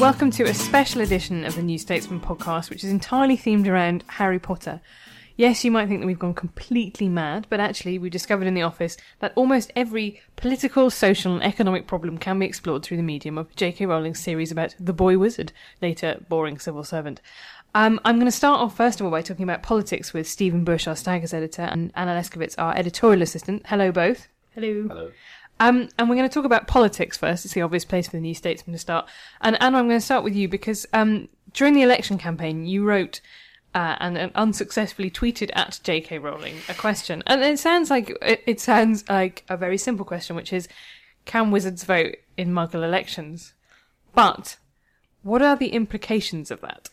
Welcome to a special edition of the New Statesman podcast, which is entirely themed around Harry Potter. Yes, you might think that we've gone completely mad, but actually, we discovered in the office that almost every political, social, and economic problem can be explored through the medium of J.K. Rowling's series about the boy wizard, later boring civil servant. Um, I'm going to start off first of all by talking about politics with Stephen Bush, our Staggers editor, and Anna Leszkiewicz, our editorial assistant. Hello, both. Hello. Hello. Um, and we're going to talk about politics first. It's the obvious place for the New Statesman to start. And Anna, I'm going to start with you because um, during the election campaign, you wrote uh, and, and unsuccessfully tweeted at J.K. Rowling a question, and it sounds like it, it sounds like a very simple question, which is, can wizards vote in Muggle elections? But what are the implications of that?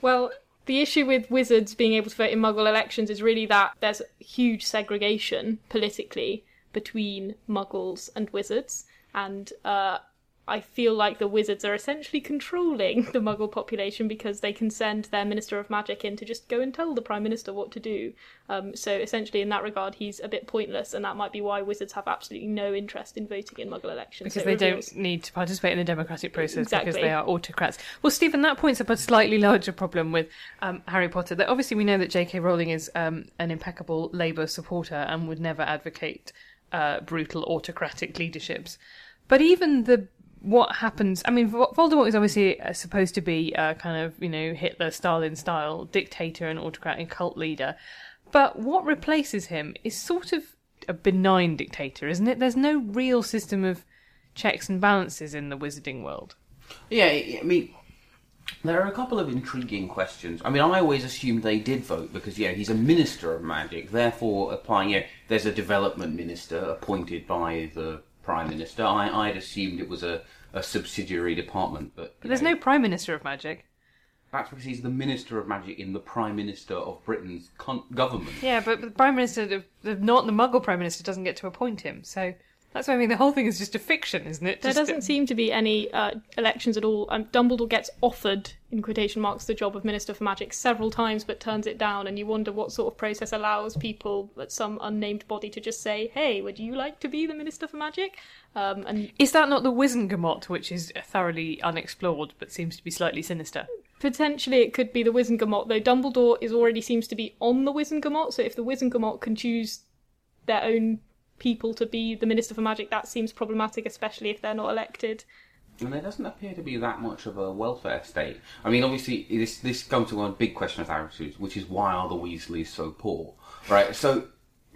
Well, the issue with wizards being able to vote in Muggle elections is really that there's huge segregation politically between Muggles and wizards, and uh, I feel like the wizards are essentially controlling the Muggle population because they can send their Minister of Magic in to just go and tell the Prime Minister what to do. Um, so essentially, in that regard, he's a bit pointless, and that might be why wizards have absolutely no interest in voting in Muggle elections. Because So they reveals- don't need to participate in the democratic process because they are autocrats. Well, Stephen, that points up a slightly larger problem with um, Harry Potter. That obviously we know that J.K. Rowling is um, an impeccable Labour supporter and would never advocate uh, brutal autocratic leaderships. But even the what happens? I mean, Voldemort is obviously uh, supposed to be a kind of you know Hitler, Stalin style dictator and autocrat and cult leader. But what replaces him is sort of a benign dictator, isn't it? There's no real system of checks and balances in the wizarding world. Yeah, I mean, there are a couple of intriguing questions. I mean, I always assumed they did vote because, yeah, he's a minister of magic, therefore applying, yeah, there's a development minister appointed by the prime minister. I, I'd assumed it was a, a subsidiary department, but, But there's no prime minister of magic. That's because he's the minister of magic in the prime minister of Britain's con- government. Yeah, but the prime minister, the, the, not the Muggle prime minister, doesn't get to appoint him. So that's why I mean the whole thing is just a fiction, isn't it? There Just doesn't seem to be any uh, elections at all. Um, Dumbledore gets offered, in quotation marks, the job of Minister for Magic several times, but turns it down. And you wonder what sort of process allows people at some unnamed body to just say, "Hey, would you like to be the Minister for Magic?" Um, and Is that not the Wizengamot, which is thoroughly unexplored but seems to be slightly sinister? potentially it could be the Wizengamot, though Dumbledore is already seems to be on the Wizengamot. So if the Wizengamot can choose their own people to be the Minister for Magic, that seems problematic, especially if they're not elected. And there doesn't appear to be that much of a welfare state. I mean, obviously, this this comes to one big question of Harry's, which is why are the Weasleys so poor, right? So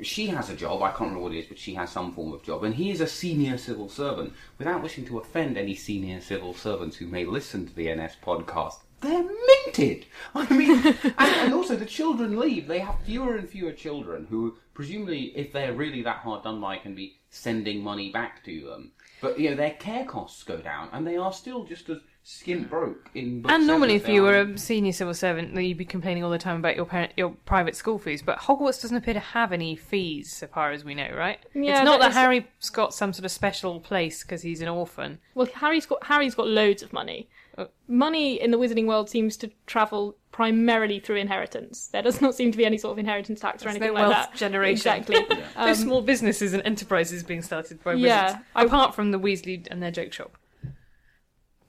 she has a job. I can't remember what it is, but she has some form of job, and he is a senior civil servant. Without wishing to offend any senior civil servants who may listen to the NS podcast, they're minted. I mean, and, and also the children leave. They have fewer and fewer children who, presumably, if they're really that hard done by, can be sending money back to them. But you know, their care costs go down, and they are still just as skint broke in. And normally, if if you were a senior civil servant, then you'd be complaining all the time about your parent, your private school fees. But Hogwarts doesn't appear to have any fees, so far as we know, right? Yeah, it's not that that is- Harry's got some sort of special place because he's an orphan. Well, Harry's got Harry's got loads of money. Uh, Money in the wizarding world seems to travel primarily through inheritance. There does not seem to be any sort of inheritance tax or anything no like wealth that. generation. Exactly. There's small businesses and enterprises being started by wizards, Yeah, I- apart from the Weasley and their joke shop.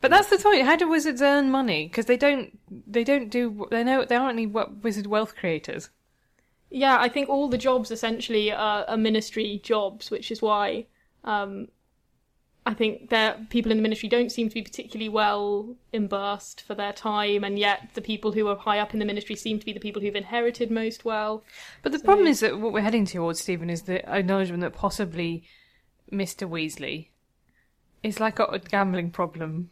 But that's the point. How do wizards earn money? Because they don't. They don't do. They know they aren't any wizard wealth creators. Yeah, I think all the jobs essentially are, are ministry jobs, which is why um, I think that people in the ministry don't seem to be particularly well embursed for their time, and yet the people who are high up in the ministry seem to be the people who've inherited most well. But the problem is that what we're heading towards, Stephen, is the acknowledgement that possibly Mr. Weasley is like got a gambling problem,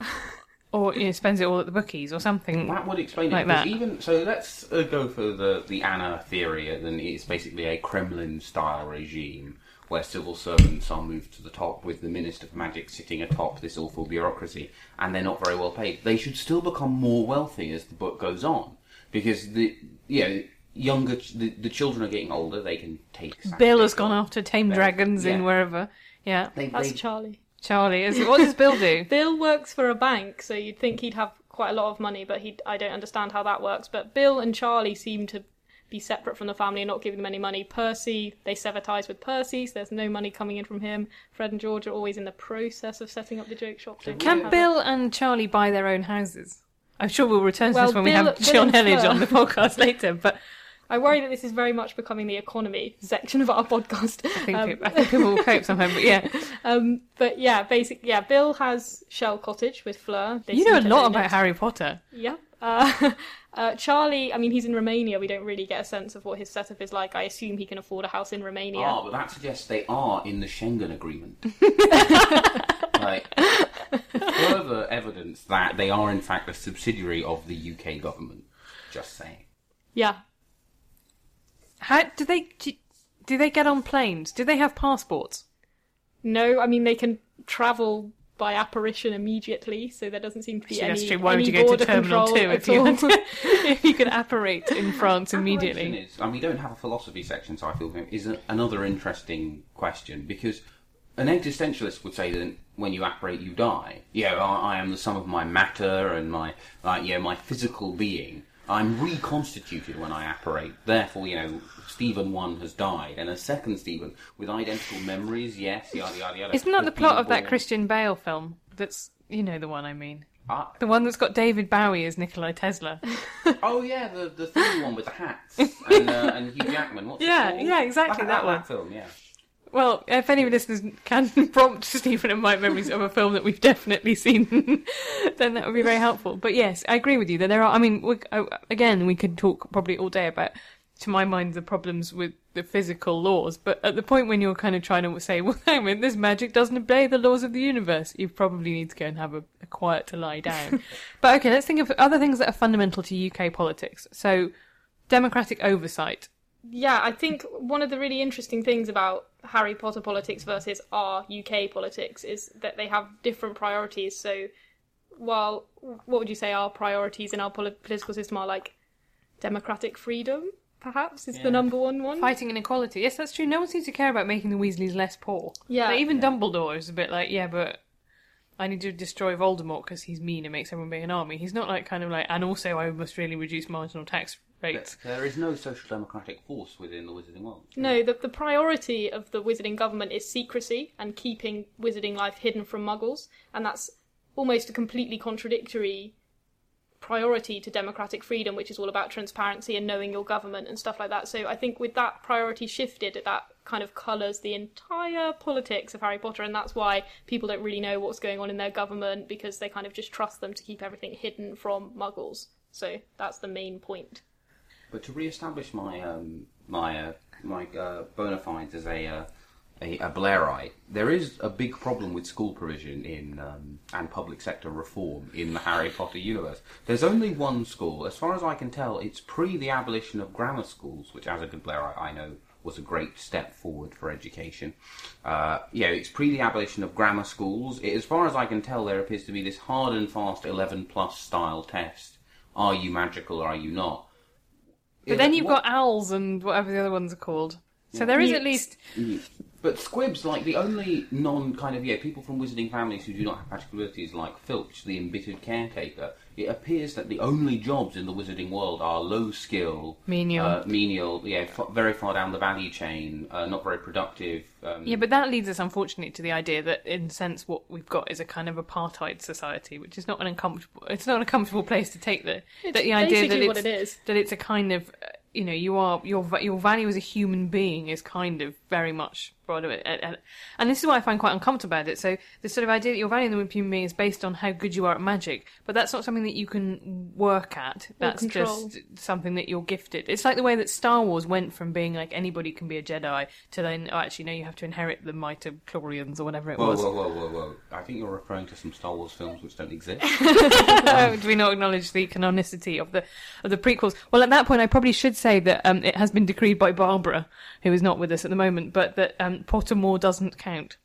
or you know, spends it all at the bookies or something. That would explain Like it. 'cause that. Even so, let's uh, go for the the Anna theory. Then it's basically a Kremlin-style regime where civil servants are moved to the top, with the Minister for Magic sitting atop this awful bureaucracy, and they're not very well paid. They should still become more wealthy as the book goes on, because the you know younger ch- the, the children are getting older. They can take. Bill has gone off. off to tame Bill, dragons in wherever. Yeah, They, That's they, Charlie. Charlie. Is, what does Bill do? Bill works for a bank, so you'd think he'd have quite a lot of money, but he I don't understand how that works. But Bill and Charlie seem to be separate from the family and not giving them any money. Percy, they sever ties with Percy, so there's no money coming in from him. Fred and George are always in the process of setting up the joke shop. Don't Can have Bill and Charlie buy their own houses? I'm sure we'll return to Well, this when we have Bill John and on the podcast later. But I worry that this is very much becoming the economy section of our podcast. I think, Um, people, I think people will cope somehow. But yeah, um, but yeah, basically, yeah, Bill has Shell Cottage with Fleur. They you know a lot about it. Harry Potter. Yeah. Uh, uh, Charlie, I mean, he's in Romania. We don't really get a sense of what his setup is like. I assume he can afford a house in Romania. Ah, but that suggests they are in the Schengen Agreement. like, further evidence that they are in fact a subsidiary of the UK government. Just saying. Yeah. How do they do, do they get on planes? Do they have passports? No, I mean, they can travel by apparition immediately, so there doesn't seem to be Actually, any, that's true. Why would you go to border Terminal control Two if you, all. had to, if you could apparate in France immediately? Is, and we don't have a philosophy section, so I feel is a, another interesting question because an existentialist would say that when you apparate, you die. Yeah, I, I am the sum of my matter and my, like, yeah, my physical being. I'm reconstituted when I apparate. Therefore, you know, Stephen one has died, and a second Stephen with identical memories. Yes, yada yada yada. Isn't that the plot of that. Christian Bale film? That's you know the one I mean. Ah, The one that's got David Bowie as Nikolai Tesla. oh yeah, the the third one with the hats and, uh, and Hugh Jackman. What's Yeah, yeah, exactly, that one. That film, yeah. Well, if any listeners can prompt Stephen and my memories of a film that we've definitely seen, then that would be very helpful. But yes, I agree with you that there are. I mean, we, uh, again, we could talk probably all day about, to my mind, the problems with the physical laws. But at the point when you're kind of trying to say, well, hang on, a this magic doesn't obey the laws of the universe, you probably need to go and have a, a quiet to lie down. but okay, let's think of other things that are fundamental to UK politics. So, democratic oversight. Yeah, I think one of the really interesting things about Harry Potter politics versus our UK politics is that they have different priorities. So, while what would you say our priorities in our poli- political system are like democratic freedom, perhaps is Yeah. the number one one. Fighting inequality. Yes, that's true. No one seems to care about making the Weasleys less poor. Yeah. Like, even Dumbledore is a bit like, yeah, but I need to destroy Voldemort because he's mean and makes everyone be an army. He's not like kind of like, and also I must really reduce marginal tax rates. There is no social democratic force within the wizarding world. No, the, the priority of the wizarding government is secrecy and keeping wizarding life hidden from muggles, and that's almost a completely contradictory priority to democratic freedom, which is all about transparency and knowing your government and stuff like that. So I think with that priority shifted, that kind of colours the entire politics of Harry Potter, and that's why people don't really know what's going on in their government because they kind of just trust them to keep everything hidden from muggles. So that's the main point. But to re-establish my um, my uh, my uh, bona fides as a, uh, a a Blairite, there is a big problem with school provision in um, and public sector reform in the Harry Potter universe. There's only one school, as far as I can tell. It's pre the abolition of grammar schools, which, as a good Blairite, I know was a great step forward for education. Uh, yeah, it's pre the abolition of grammar schools. It, as far as I can tell, there appears to be this hard and fast 11 plus style test. Are you magical or are you not? But then you've got owls and whatever the other ones are called. So there is at least But Squibs, like the only non kind of yeah people from wizarding families who do not have magical abilities, like Filch, the embittered caretaker. It appears that the only jobs in the wizarding world are low skill, Menial. uh, menial, yeah, f- very far down the value chain, uh, not very productive. Um, Yeah, but that leads us, unfortunately, to the idea that, in a sense, what we've got is a kind of apartheid society, which is not an uncomfortable. It's not a comfortable place to take the. that the idea that it's, what it is. That it's a kind of uh, you know you are your your value as a human being is kind of very much brought of it, and, and- and this is what I find quite uncomfortable about it. So the sort of idea that your value as a human being is based on how good you are at magic, but that's not something that you can work at. That's just something that you're gifted. It's like the way that Star Wars went from being like anybody can be a Jedi to then oh actually no you have to inherit the might of Chlorians or whatever it Whoa, was. whoa, whoa, whoa, whoa! I think you're referring to some Star Wars films which don't exist. Oh, do we not acknowledge the canonicity of the of the prequels? Well, at that point, I probably should say that um, it has been decreed by Barbara, who is not with us at the moment, but that um, Pottermore doesn't count,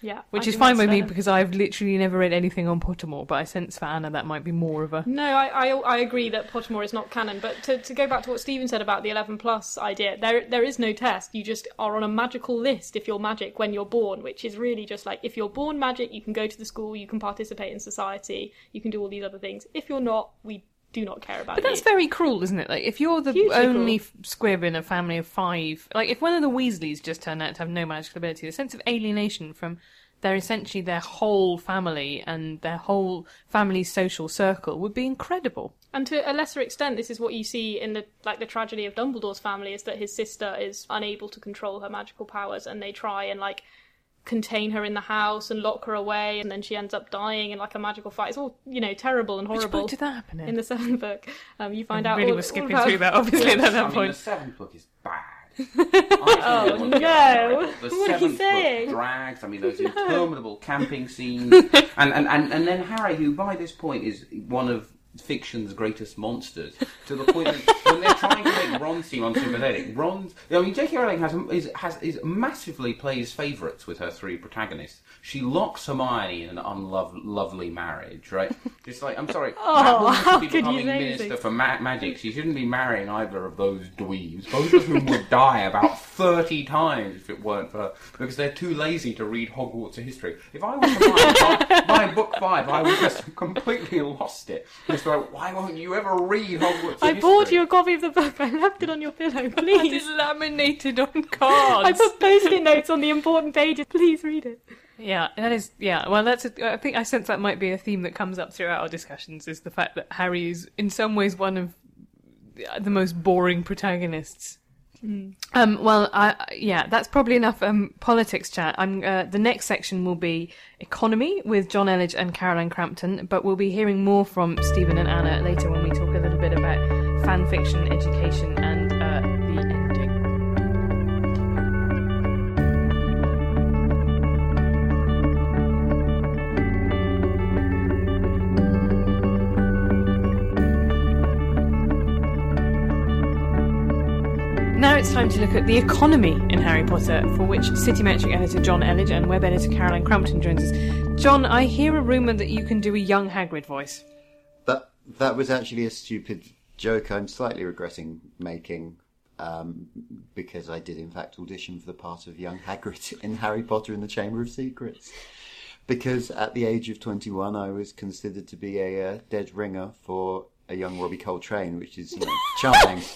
Yeah, which I is fine with me because I've literally never read anything on Pottermore. But I sense for Anna that might be more of a No, I, I I agree that Pottermore is not canon. But to, to go back to what Stephen said about the 11 plus idea, there there is no test. You just are on a magical list if you're magic when you're born, which is really just like if you're born magic, you can go to the school, you can participate in society, you can do all these other things. If you're not, we do not care about But you. that's very cruel, isn't it? Like, if you're the Hugely only cruel. squib in a family of five, like, if one of the Weasleys just turned out to have no magical ability, the sense of alienation from their essentially their whole family and their whole family's social circle would be incredible. And to a lesser extent, this is what you see in the like the tragedy of Dumbledore's family is that his sister is unable to control her magical powers, and they try and like contain her in the house and lock her away, and then she ends up dying in like a magical fight. It's all you know, terrible and horrible. Which horrible. book did that happen in? in the seventh book, um, you find I out really all, was all skipping about- through that, obviously, at I that mean, point. the seventh book is bad. oh no. The What are you seventh saying? book drags. I mean, those interminable camping scenes, and, and, and, and then Harry, who by this point is one of fiction's greatest monsters, to the point that when they're trying to make Ron seem unsympathetic, Ron's. I mean, J.K. Rowling has is has is massively plays favourites with her three protagonists. She locks Hermione in an unlovely marriage, right? It's like I'm sorry, oh, that woman how should be could you becoming say minister anything? for ma- magic. She shouldn't be marrying either of those dweebs, both of whom would die about 30 times if it weren't for her, because they're too lazy to read Hogwarts history. If I was to buy, buy book five, I would just completely lost it. It's like, why won't you ever read Hogwarts I history? bought you a copy of the book. I left it on your pillow, please. It's laminated on cards. I put post-it notes on the important pages. Please read it. Yeah, that is. Yeah, well, that's. A, I think I sense that might be a theme that comes up throughout our discussions. Is the fact that Harry is, in some ways, one of the most boring protagonists. Um, well, I, yeah, that's probably enough um, politics chat. I'm, uh, the next section will be economy with John Elledge and Caroline Crampton, but we'll be hearing more from Stephen and Anna later when we talk a little bit about fan fiction, education, and it's time to look at the economy in Harry Potter, for which City Metric editor John Elledge and web editor Caroline Crampton joins us. John, I hear a rumour that you can do a young Hagrid voice. That that was actually a stupid joke. I'm slightly regretting making um, because I did in fact audition for the part of young Hagrid in Harry Potter and the Chamber of Secrets. Because at the age of 21, I was considered to be a uh, dead ringer for a young Robbie Coltrane, which is you know, charming.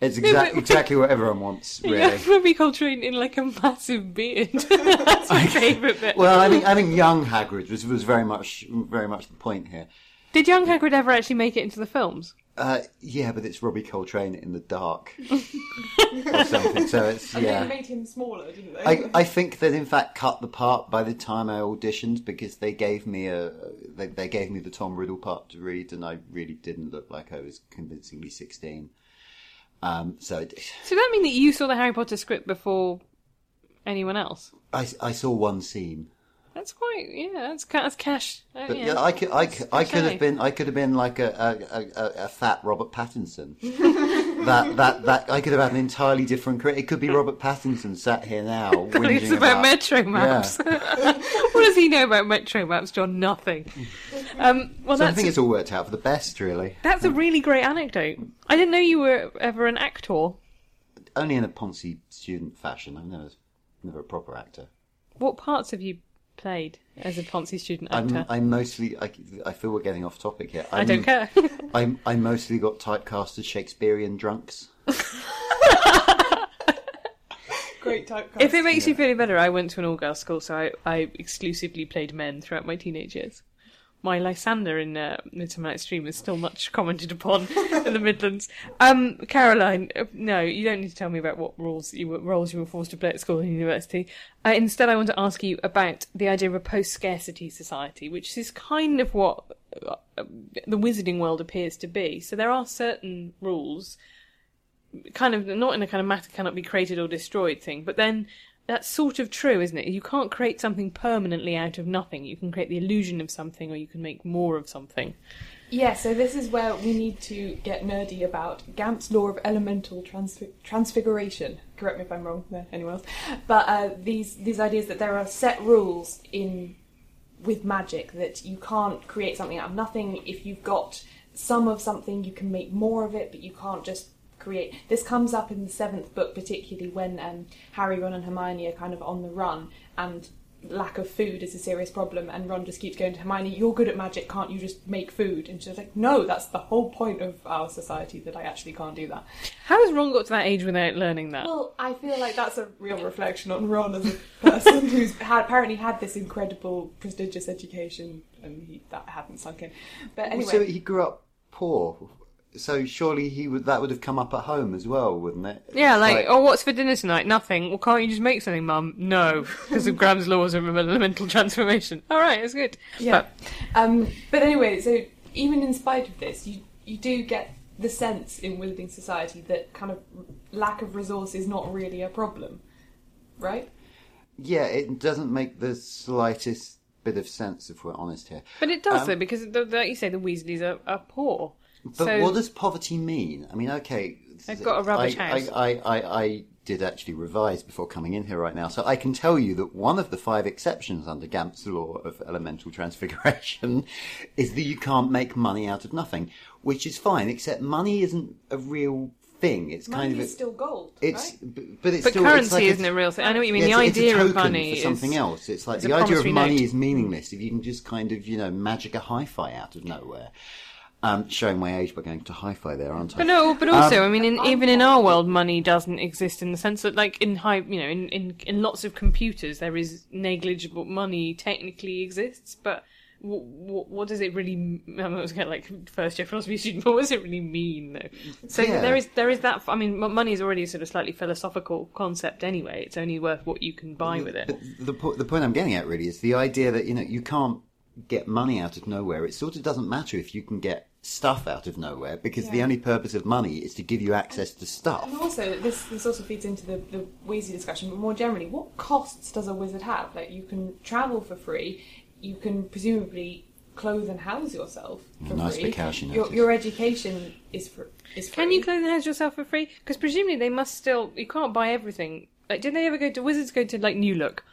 It's exactly exactly what everyone wants, really. Yeah, Robbie Coltrane in like a massive beard. That's my favourite bit. Well, I think I think young Hagrid was was very much very much the point here. Did young Hagrid ever actually make it into the films? Uh, yeah, but it's Robbie Coltrane in the dark or something. So it's yeah. They made him smaller, didn't they? I, I think that in fact cut the part by the time I auditioned because they gave me a they, they gave me the Tom Riddle part to read and I really didn't look like I was convincingly sixteen. Um, so it, So does that mean that you saw the Harry Potter script before anyone else? I, I saw one scene, That's quite yeah. That's that's cash. Uh, but yeah. yeah, I could I, I could have been I could have been like a, a, a, a fat Robert Pattinson. that that that I could have had an entirely different career. It could be Robert Pattinson sat here now. it's whinging about, Metro Yeah. Maps. what does he know about Metro Maps, John? Nothing. Um, well, So I think it's all worked out for the best, really. that's a really great anecdote. I didn't know you were ever an actor. Only in a Ponzi student fashion. I'm never, never a proper actor. What parts have you played as a Ponzi student actor? I'm, I'm mostly. I, I feel we're getting off topic here. I I'm, don't care. I'm, I mostly got typecast as Shakespearean drunks. Great typecast. if it makes you feel any better, I went to an all-girls school, so I, I exclusively played men throughout my teenage years. My Lysander in uh, Midsummer Night's Dream is still much commented upon in the Midlands. Um, Caroline, uh, no, you don't need to tell me about what roles you were, roles you were forced to play at school and university. Uh, instead, I want to ask you about the idea of a post-scarcity society, which is kind of what uh, the wizarding world appears to be. So there are certain rules, kind of not in a kind of matter cannot be created or destroyed thing, but then that's sort of true, isn't it? You can't create something permanently out of nothing. You can create the illusion of something, or you can make more of something. Yeah, so this is where we need to get nerdy about Gamp's law of elemental transfi- transfiguration. Correct me if I'm wrong, there, anyone else? But uh, these these ideas that there are set rules in with magic that you can't create something out of nothing. If you've got some of something, you can make more of it, but you can't just create. This comes up in the seventh book, particularly when um, Harry, Ron, and Hermione are kind of on the run, and lack of food is a serious problem. And Ron just keeps going to Hermione, "You're good at magic, can't you just make food?" And she's like, "No, that's the whole point of our society that I actually can't do that." How has Ron got to that age without learning that? Well, I feel like that's a real reflection on Ron as a person who's had, apparently had this incredible, prestigious education, and he, that hadn't sunk in. But anyway, So he grew up poor. So surely he would that would have come up at home as well, wouldn't it? Yeah, It's like, oh, what's for dinner tonight? Nothing. Well, can't you just make something, Mum? No, because of Graham's laws of elemental transformation. All right, it's good. Yeah. Um, but anyway, so even in spite of this, you you do get the sense in Wizarding Society that kind of lack of resource is not really a problem, right? yeah, it doesn't make the slightest bit of sense if we're honest here. But it does Um, though, because the, the, like you say the Weasleys are, are poor. But so what does poverty mean? I mean, okay, They've got a rubbish I, house. I, I, I, I did actually revise before coming in here right now, so I can tell you that one of the five exceptions under Gamp's law of elemental transfiguration is that you can't make money out of nothing, which is fine. Except money isn't a real thing. It's Money kind of is a, still gold, It's right? b- but it's but still currency it's like isn't a real thing. I know what you mean. Yeah, the it's a- it's a idea of money for something is, else. It's like it's the idea of money note. is meaningless if you can just kind of you know magic a hi-fi out of nowhere. Um, showing my age by going to hi-fi there, aren't I? But no, but also, Um, I mean, in, even in our world, money doesn't exist in the sense that, like, in high, you know, in, in, in lots of computers, there is negligible money technically exists, but what, what, what does it really? I was going like first year philosophy student, but what does it really mean though? So Yeah. there is there is that. I mean, money is already a sort of slightly philosophical concept anyway. It's only worth what you can buy with it. But the the point I'm getting at really is the idea that you know you can't get money out of nowhere. It sort of doesn't matter if you can get stuff out of nowhere because the only purpose of money is to give you access to stuff. And also, this this also feeds into the the Weasley discussion, but more generally, what costs does a wizard have? Like, you can travel for free, you can presumably clothe and house yourself for Nice free. big your, your education is for is free. Can you clothe and house yourself for free? Because presumably they must still. You can't buy everything. Like, did they ever go to wizards? Go to like New Look,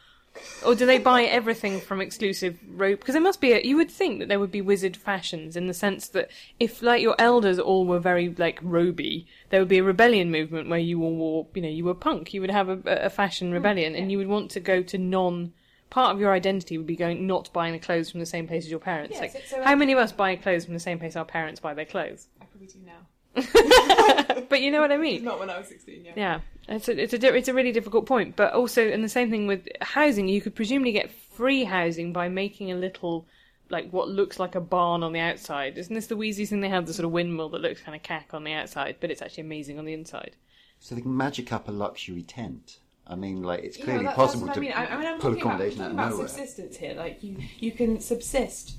or do they buy everything from exclusive rope? Because there must be. A, you would think that there would be wizard fashions in the sense that if like your elders all were very like roby, there would be a rebellion movement where you all wore. You know, you were punk. You would have a, a fashion hmm, rebellion, and you would want to go to non. Part of your identity would be going not buying the clothes from the same place as your parents. Like, so- how many of us buy clothes from the same place our parents buy their clothes? I probably do now. But you know what I mean. Not when I was sixteen. Yeah. Yeah, it's a, it's a it's a really difficult point. But also, and the same thing with housing, you could presumably get free housing by making a little, like what looks like a barn on the outside. Isn't this the Weasley thing? They have the sort of windmill that looks kind of cack on the outside, but it's actually amazing on the inside. So they can magic up a luxury tent. I mean, like it's Yeah, clearly that- possible that's what to I mean. I, I mean, I'm pull talking about, accommodation talking out of about nowhere. subsistence here. Like you, you can subsist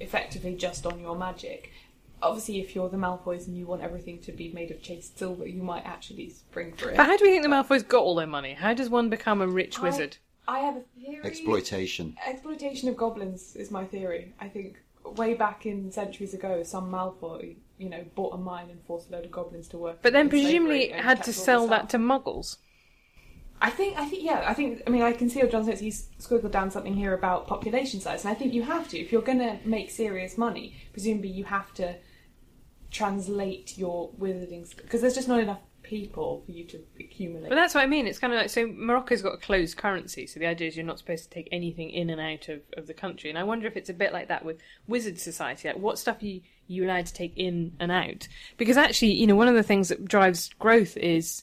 effectively just on your magic. Obviously, if you're the Malfoys and you want everything to be made of chased silver, you might actually spring for it. But how do we think the Malfoys got all their money? How does one become a rich I- wizard? I have a theory. Exploitation. Exploitation of goblins is my theory. I think way back in centuries ago, some Malfoy, you know, bought a mine and forced a load of goblins to work. But then presumably had to sell that to Muggles. I think, I think, yeah, I think. I mean, I can see how John says he's squiggled down something here about population size, and I think you have to if you're going to make serious money. Presumably, you have to translate your wizarding because there's just not enough people for you to accumulate. But that's what I mean. It's kind of like so Morocco's got a closed currency, so the idea is you're not supposed to take anything in and out of, of the country. And I wonder if it's a bit like that with Wizard Society. Like, what stuff are you you allowed to take in and out? Because actually, you know, one of the things that drives growth is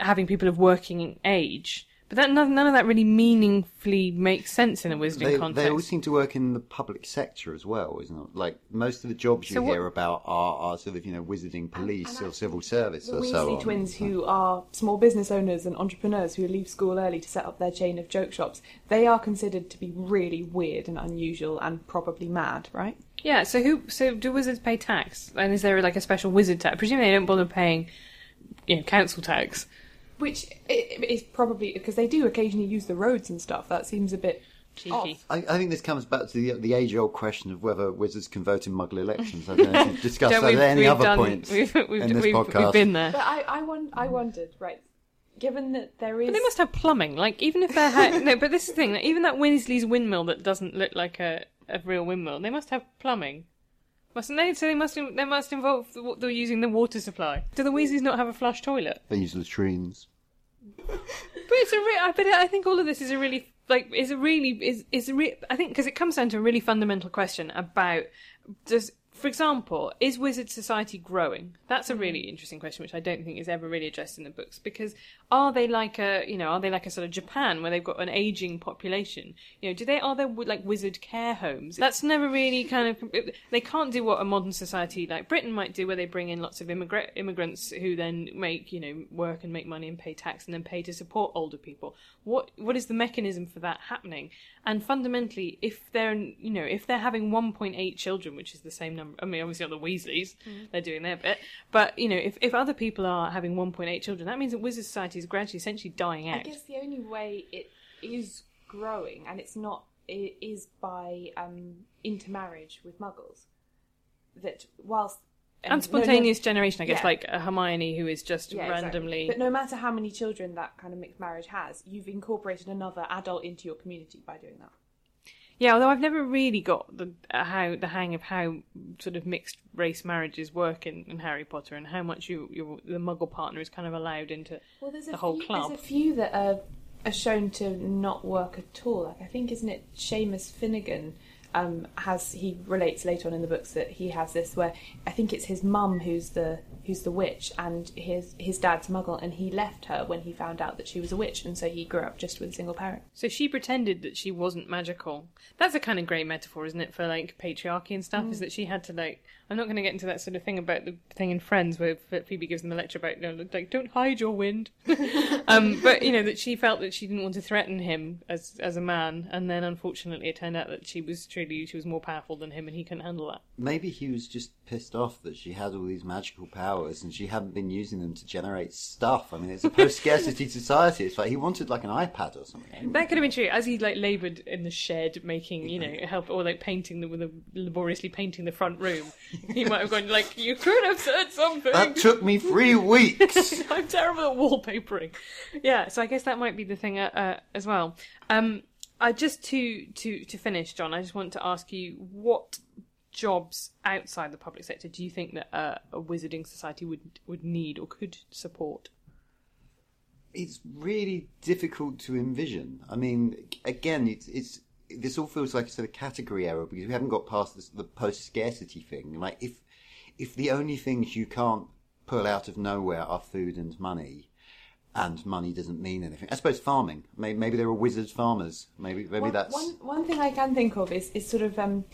having people of working age. But that none, none of that really meaningfully makes sense in a wizarding They, context. they all seem to work in the public sector as well, isn't it? Like most of the jobs you So what- hear about are, are sort of you know wizarding police or civil service The or Weasley so on. twins, who are small business owners and entrepreneurs who leave school early to set up their chain of joke shops, they are considered to be really weird and unusual and probably mad, right? Yeah, so who? So do wizards pay tax? And is there like a special wizard tax? Presumably they don't bother paying, you know, council tax. Which is probably because they do occasionally use the roads and stuff. That seems a bit Cheeky. off. I, I think this comes back to the, the age-old question of whether wizards can vote in Muggle elections. I don't know if you've discussed Don't that we- at any other done- point We've, we've, in this we've, podcast. we've been there. But I, I, won- I wondered, right? Given that there is, But they must have plumbing. Like even if they're ha- no, but this is the thing. Like, even that Weasley's windmill that doesn't look like a, a real windmill, they must have plumbing, mustn't they? So they must they must involve the, wa- they're using the water supply. Do the Weasleys not have a flush toilet? They use latrines. But it's a re- I but I think all of this is a really like is a really is is a re- I think because it comes down to a really fundamental question about does for example is wizard society growing that's a mm. really interesting question which I don't think is ever really addressed in the books because are they like a you know are they like a sort of Japan where they've got an aging population? You know do they are there like wizard care homes? That's never really kind of they can't do what a modern society like Britain might do where they bring in lots of immigrant immigrants who then make you know work and make money and pay tax and then pay to support older people. What what is the mechanism for that happening? And fundamentally if they're you know if they're having 1.8 children which is the same number i mean obviously not the weasleys mm. they're doing their bit but you know if, if other people are having 1.8 children that means that wizard society is gradually essentially dying out. I guess the only way it is growing, and it's not, i- is by um, intermarriage with Muggles. That whilst and no- no- spontaneous generation i guess Yeah. like a hermione who is just Yeah, exactly. randomly But no matter how many children that kind of mixed marriage has, you've incorporated another adult into your community by doing that. Yeah, although I've never really got the uh, how the hang of how sort of mixed race marriages work in, in Harry Potter and how much you your the Muggle partner is kind of allowed into Well, there's a the whole few, club. There's a few that are, are shown to not work at all. Like I think, isn't it Seamus Finnigan? Um, has he relates later on in the books that he has this where I think it's his mum who's the who's the witch and his his dad's Muggle and he left her when he found out that she was a witch and so he grew up just with a single parent. So she pretended that she wasn't magical. That's a kind of great metaphor, isn't it, for like patriarchy and stuff? Mm. Is that she had to like. I'm not going to get into that sort of thing about the thing in Friends where Phoebe gives them a lecture about, you know, like, don't hide your wind. um, but you know that she felt that she didn't want to threaten him as as a man, and then unfortunately it turned out that she was truly she was more powerful than him, and he couldn't handle that. Maybe he was just pissed off that she had all these magical powers and she hadn't been using them to generate stuff. I mean, it's a post-scarcity society. It's like he wanted like an iPad or something. That could have been true. As he like laboured in the shed, making you know help or like painting the with a, laboriously painting the front room, he might have gone like, "You could have said something." That took me three weeks. I'm terrible at wallpapering. Yeah, so I guess that might be the thing uh, uh, as well. Um, I just to to to finish, John. I just want to ask you what jobs outside the public sector do you think that uh, a wizarding society would would need or could support? it's really difficult to envision. I mean, again, it's it's this all feels like a sort of category error because we haven't got past this, the post scarcity thing. Like if if the only things you can't pull out of nowhere are food and money, and money doesn't mean anything. I suppose farming. Maybe, maybe there are wizards farmers. Maybe maybe one, that's one one thing I can think of is is sort of um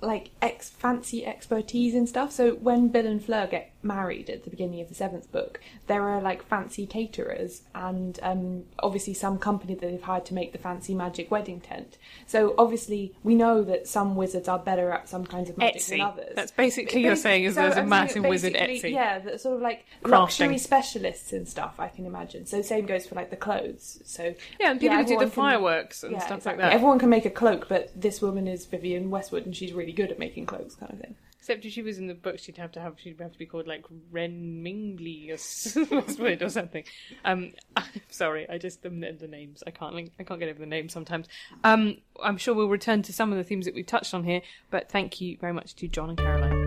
like ex fancy expertise and stuff. So when Bill and Fleur get married at the beginning of the seventh book, there are like fancy caterers and um, obviously some company that they've hired to make the fancy magic wedding tent. So obviously we know that some wizards are better at some kinds of magic than others. That's basically you're saying is so there's a massive wizard Etsy. Yeah, that sort of like Crafting. luxury specialists and stuff. I can imagine. So same goes for like the clothes. So Yeah, and people who do the can- fireworks and yeah, stuff exactly. like that. Everyone can make a cloak, but this woman is Vivienne Westwood, and she's really good at making cloaks, kind of thing. Except if she was in the book, she'd have to have she'd have to be called like Ren or or something. Um, sorry, I just the, the names I can't I can't get over the names sometimes. Um, I'm sure we'll return to some of the themes that we've touched on here, but thank you very much to John and Caroline.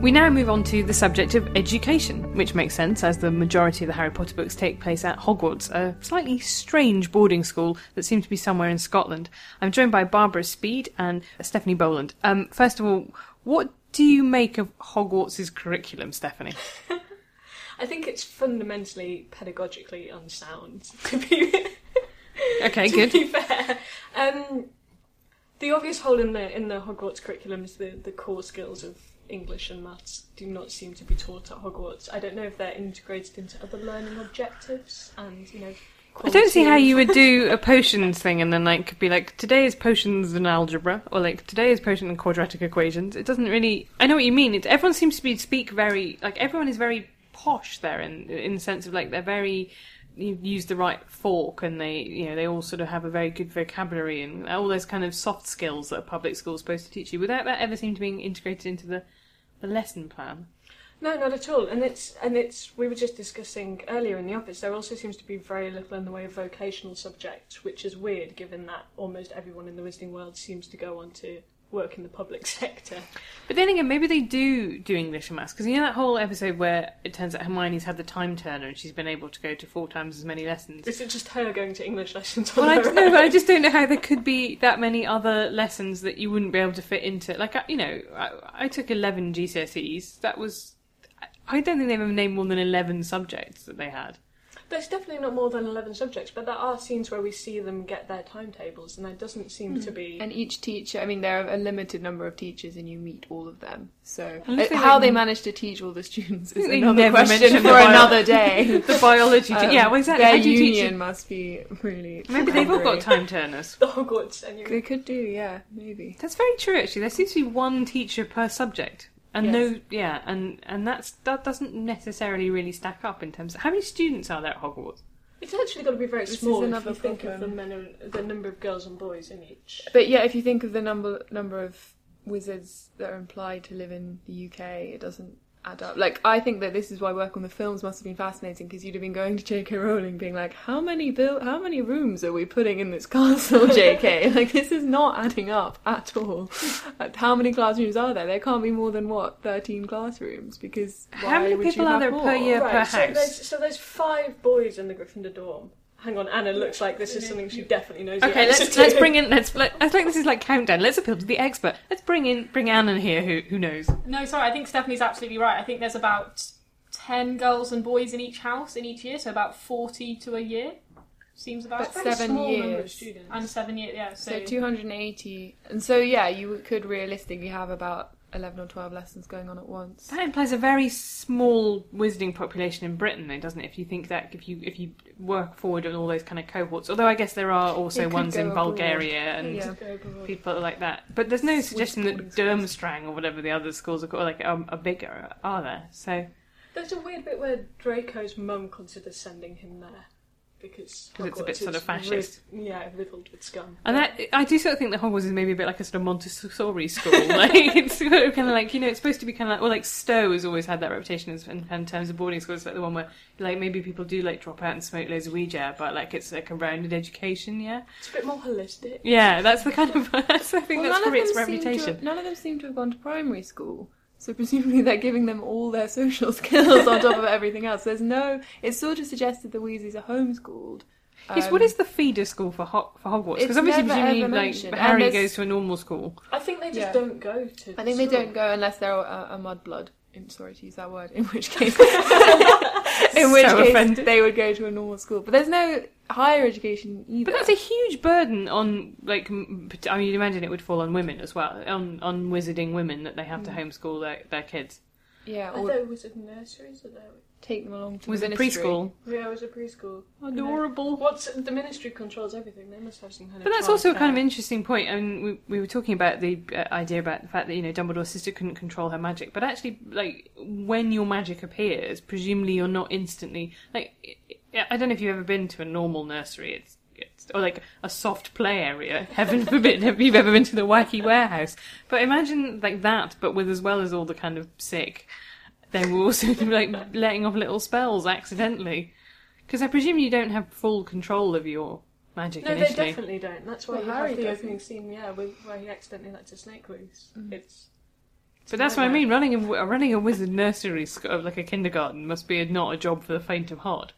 We now move on to the subject of education, which makes sense as the majority of the Harry Potter books take place at Hogwarts, a slightly strange boarding school that seems to be somewhere in Scotland. I'm joined by Barbara Speed and Stephanie Boland. Um, first of all, what do you make of Hogwarts' curriculum, Stephanie? I think it's fundamentally pedagogically unsound. To be Okay, to good. be fair, um, the obvious hole in the in the Hogwarts curriculum is the the core skills of English and maths do not seem to be taught at Hogwarts. I don't know if they're integrated into other learning objectives, and you know. I don't see how you would do a potions thing and then like be like today is potions and algebra or like today is potion and quadratic equations. It doesn't really. I know what you mean. It's everyone seems to be speak very like everyone is very posh there in in the sense of like they're very you use the right fork and they you know they all sort of have a very good vocabulary and all those kind of soft skills that a public school is supposed to teach you without that ever seem to being integrated into the the lesson plan. No, not at all. And it's and it's we were just discussing earlier in the office. There also seems to be very little in the way of vocational subjects, which is weird given that almost everyone in the wizarding world seems to go on to work in the public sector. But then again, maybe they do do English and maths because you know that whole episode where it turns out Hermione's had the time turner and she's been able to go to four times as many lessons. Is it just her going to English lessons on Well, I don't know, but I just don't know how there could be that many other lessons that you wouldn't be able to fit into. Like, I- you know, I, I took eleven GCSEs. That was. I don't think they've ever named more than eleven subjects that they had. There's definitely not more than 11 subjects, but there are scenes where we see them get their timetables, and there doesn't seem to be. And each teacher, I mean, there are a limited number of teachers, and you meet all of them. So uh, how like- they manage to teach all the students is another never question for bio- another day. The biology, te- Um, yeah, well, exactly. Their How do you union it? must be really. Maybe they've all got time turners. the Hogwarts, and you They could do, yeah, maybe. That's very true. Actually, there seems to be one teacher per subject, and Yes. no, yeah, and and that's that doesn't necessarily really stack up in terms of how many students are there at Hogwarts. It's actually got to be very This is small if another you think of the, men and, the number of girls and boys in each. But yeah, if you think of the number number of wizards that are implied to live in the UK, it doesn't add up. Like, I think that this is why work on the films must have been fascinating because you'd have been going to J.K. Rowling, being like, "How many bill? How many rooms are we putting in this castle, J.K.? like, this is not adding up at all. Like, how many classrooms are there? There can't be more than what thirteen classrooms because why How many would people you are there more? per year? per right, so house. there's, so there's five boys in the Gryffindor dorm. Hang on, Anna looks like this is something she definitely knows. the Okay, answer let's to. let's bring in let's let, I think this is like countdown. Let's appeal to the expert. Let's bring in bring Anne in here who who knows. No, sorry, I think Stephanie's absolutely right. I think there's about 10 girls and boys in each house in each year, so about 40 to a year. Seems about. But Very seven small number of years. students. And seven years, yeah. So, So 280. And so, yeah, you could realistically have about 11 or 12 lessons going on at once. That implies a very small wizarding population in Britain, though, doesn't it? If you think that if you if you work forward on all those kind of cohorts, although I guess there are also ones in abroad. Bulgaria and Yeah. people like that. But there's no suggestion that. Durmstrang or whatever the other schools are called like um, are bigger, are there? So There's a weird bit where Draco's mum considers sending him there because 'Cause it's a bit sort of is fascist. rid- yeah, riddled with scum. And that, I do sort of think that Hogwarts is maybe a bit like a sort of Montessori school. like it's sort of kind of like you know, it's supposed to be kind of like well, like Stowe has always had that reputation as, in, in terms of boarding schools. It's like the one where like maybe people do like drop out and smoke loads of Ouija, but like it's like a rounded education. Yeah, It's a bit more holistic. yeah, that's the kind of that's, I think Well, that's none probably its them seem to reputation. have- none of them seem to have gone to primary school. So presumably they're giving them all their social skills on top of everything else. There's no. It's sort of suggested the Weasleys are homeschooled. Yes, Um, what is the feeder school for Ho- for Hogwarts? Because obviously, never presumably, ever like Harry goes to a normal school. I think they just Yeah. don't go to. I think they school. don't go unless they're a, a mudblood. In, sorry to use that word. In which case, in which So case offended. they would go to a normal school. But there's no higher education either. But that's a huge burden on, like, I mean, you'd imagine it would fall on women as well, on on wizarding women that they have Mm. to homeschool their, their kids. yeah, Are there wizard nurseries? Are there? Take them along to Was the it ministry. preschool? Yeah, it was a preschool. Adorable. What's the ministry controls everything? They must have some kind But of. that's also a kind of childcare. interesting point. I mean, we, we were talking about the uh, idea about the fact that you know Dumbledore's sister couldn't control her magic, but actually, like when your magic appears, presumably you're not instantly like. I- I don't know if you've ever been to a normal nursery. It's it's- or like a soft play area. Heaven forbid if you've ever been to the wacky warehouse. But imagine like that, but with as well as all the kind of sick. They were also like letting off little spells accidentally. Because I presume you don't have full control of your magic No, they definitely don't. That's why Well, you Harry have the doesn't. opening scene, yeah, with, where he accidentally lets a snake loose. Mm. It's But that's what I mean. Running a running a wizard nursery school, like a kindergarten, must be a, not a job for the faint of heart.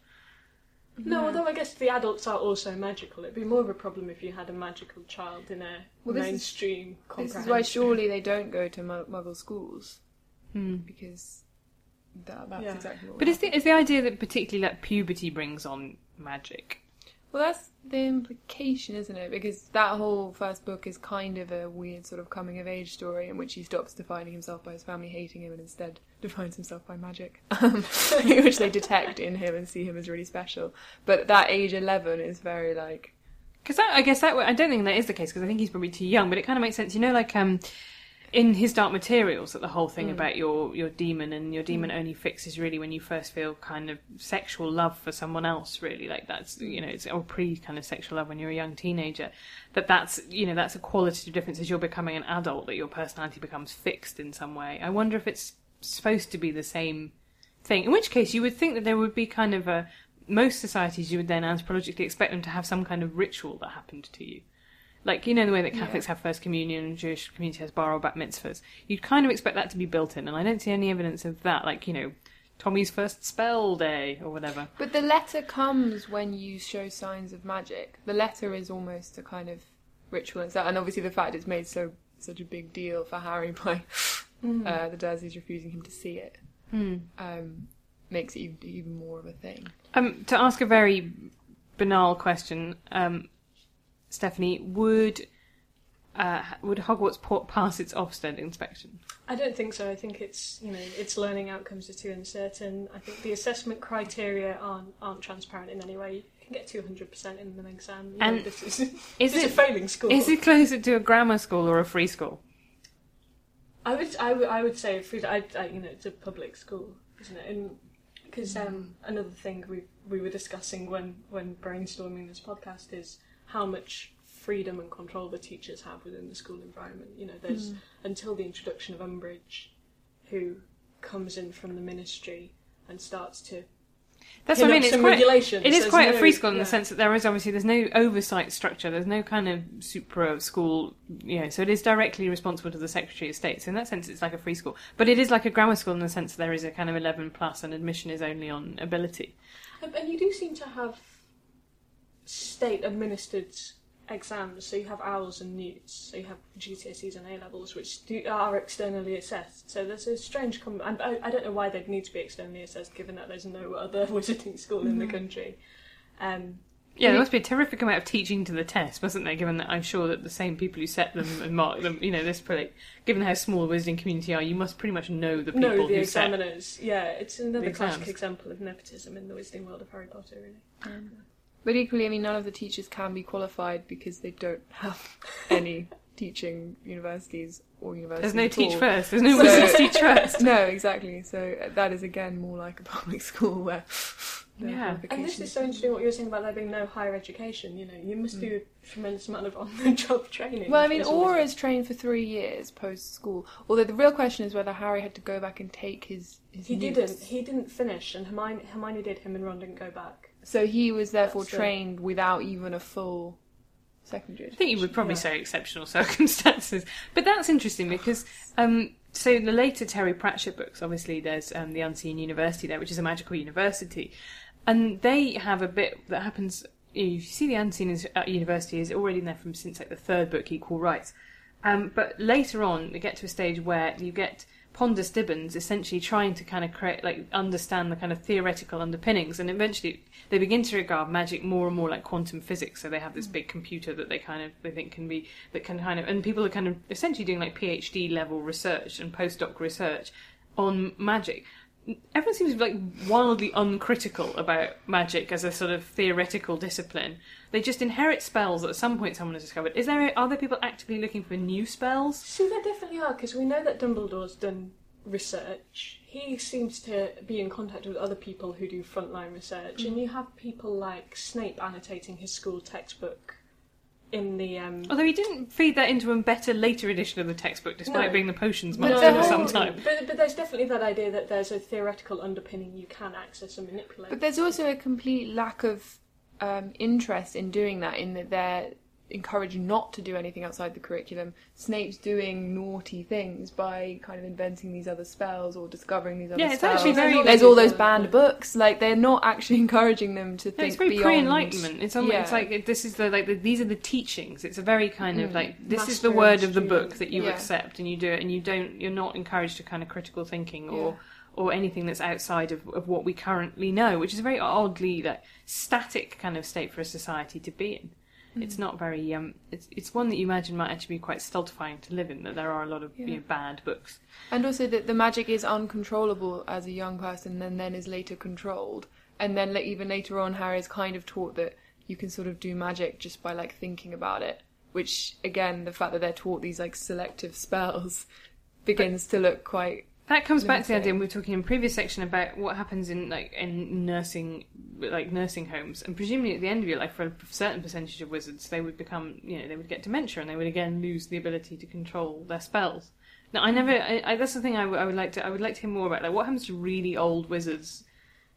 No, although I guess the adults are also magical. It'd be more of a problem if you had a magical child in a Well, this is- mainstream This is why comprehension. surely they don't go to mu- Muggle schools Hmm. because that, that's Yeah. exactly what. But is the is the idea that particularly that puberty brings on magic? Well, that's the implication, isn't it? Because that whole first book is kind of a weird sort of coming of age story in which he stops defining himself by his family hating him and instead defines himself by magic, um, which they detect in him and see him as really special. But that age 11 is very like. Because I guess that I don't think that is the case because I think he's probably too young. But it kind of makes sense, you know, like um, in his Dark Materials, that the whole thing hmm. about your your daemon and your daemon hmm. only fixes really when you first feel kind of sexual love for someone else. Really, like that's you know, it's or pre kind of sexual love when you're a young teenager. That that's you know that's a qualitative difference as you're becoming an adult that your personality becomes fixed in some way. I wonder if it's supposed to be the same thing. In which case, you would think that there would be kind of a most societies you would then anthropologically expect them to have some kind of ritual that happened to you. Like, you know, the way that Catholics have First Communion and Jewish community has bar or bat mitzvahs. You'd kind of expect that to be built in, and I don't see any evidence of that. Like, you know, Tommy's first spell day or whatever. But the letter comes when you show signs of magic. The letter is almost a kind of ritual itself, and obviously the fact it's made so such a big deal for Harry by uh, the Dursleys refusing him to see it um, makes it even, even more of a thing. Um, to ask a very banal question, um, Stephanie, would uh, would Hogwarts pa- pass its Ofsted inspection? I don't think so. I think it's you know its learning outcomes are too uncertain. I think the assessment criteria aren't aren't transparent in any way. You can get two hundred percent in an exam. You know, And this is Is it a failing school. Is it closer to a grammar school or a free school? I would I would I would say food. I, I you know it's a public school, isn't it? And because um, another thing we we were discussing when when brainstorming this podcast is how much freedom and control the teachers have within the school environment. You know, there's mm. until the introduction of Umbridge, who comes in from the ministry and starts to That's what I mean. It's quite, it is quite a free school in yeah. the sense that there is obviously there's no oversight structure. There's no kind of supra school, you know. So it is directly responsible to the Secretary of State. So in that sense, it's like a free school. But it is like a grammar school in the sense that there is a kind of 11 plus, and admission is only on ability. And you do seem to have state administered exams. So you have owls and newts. So you have GCSEs and A levels, which do, are externally assessed. So there's a strange. Com- and I, I don't know why they'd need to be externally assessed, given that there's no other wizarding school in the country. Um, Yeah, there must be a terrific amount of teaching to the test, mustn't there? Given that I'm sure that the same people who set them and mark them, you know, this pretty, given how small the wizarding community are, you must pretty much know the people no, the who set. examiners. Yeah, it's another classic example of nepotism in the wizarding world of Harry Potter. Really. But equally, I mean, none of the teachers can be qualified because they don't have any teaching universities or universities. There's no at teach all. first. There's no So- wizards teach first. No, exactly. So uh, that is again more like a public school where. Yeah. And this is so interesting what you're saying about there being no higher education. You know, you must Mm. do a tremendous amount of on-the-job training. Well, I mean, as is trained for three years post school. Although the real question is whether Harry had to go back and take his. his He newts. didn't. He didn't finish, and Hermione, Hermione did. Him and Ron didn't go back. So he was therefore That's it. trained without even a full secondary. I think you would probably Yeah. say exceptional circumstances. But that's interesting because um, so the later Terry Pratchett books, obviously there's um, the Unseen University there, which is a magical university, and they have a bit that happens. You see, the Unseen is- uh, University is already in there from since like the third book, Equal Rites. Um, but later on, they get to a stage where you get Ponder Stibbons essentially trying to kind of create, like, understand the kind of theoretical underpinnings, and eventually they begin to regard magic more and more like quantum physics. So they have this mm. big computer that they kind of they think can be that can kind of, and people are kind of essentially doing like PhD level research and postdoc research on magic. Everyone seems to be like wildly uncritical about magic as a sort of theoretical discipline. They just inherit spells that at some point someone has discovered. Is there are there people actively looking for new spells? See, there definitely are because we know that Dumbledore's done research. He seems to be in contact with other people who do frontline research, and mm. you have people like Snape annotating his school textbook in the um, Although he didn't feed that into a better later edition of the textbook, despite No. being the potions But master the for some time. But, but there's definitely that idea that there's a theoretical underpinning you can access and manipulate. But there's also a complete lack of um, interest in doing that. In that they're encouraged not to do anything outside the curriculum. Snape's doing naughty things by kind of inventing these other spells or discovering these other spells. Yeah, it's spells. actually very- There's all those banned books. Like they're not actually encouraging them to No, think it's very beyond. pre-enlightenment. It's almost Yeah. it's like this is the like the, these are the teachings. It's a very kind of Mm. like this is the word of the book that you Yeah. accept and you do it, and you don't. You're not encouraged to kind of critical thinking or or anything that's outside of, of what we currently know, which is a very oddly like static kind of state for a society to be in. Mm. It's not very. Um, it's it's one that you imagine might actually be quite stultifying to live in. That there are a lot of you know, bad books. And also that the magic is uncontrollable as a young person and then is later controlled. And then even later on Harry is kind of taught that you can sort of do magic just by like thinking about it. Which again, the fact that they're taught these like selective spells begins to look quite That comes back to the idea we were talking in previous section about what happens in like in nursing, like nursing homes, and presumably at the end of your life, for a certain percentage of wizards, they would become, you know, they would get dementia, and they would again lose the ability to control their spells. Now, I never. I, I, that's the thing I, w- I would like to. I would like to hear more about. Like, what happens to really old wizards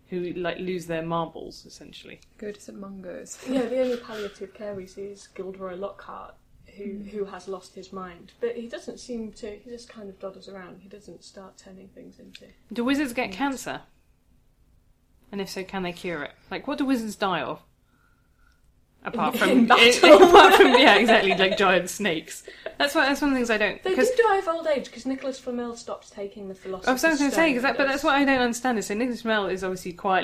who like lose their marbles, essentially? go to St Mungo's. Yeah, the only palliative care we see is Gilderoy Lockhart, who mm. who has lost his mind. But he doesn't seem to. He just kind of dodders around. He doesn't start turning things into. Do wizards get cancer? And if so, can they cure it? Like, what do wizards die of? Apart from, in battle. apart from, yeah, exactly, like giant snakes. That's what. That's one of the things I don't. They do die of old age because Nicholas Flamel stops taking the philosopher's I was going to say, 'cause that, but that's what I don't understand. Is so Nicholas Flamel is obviously quite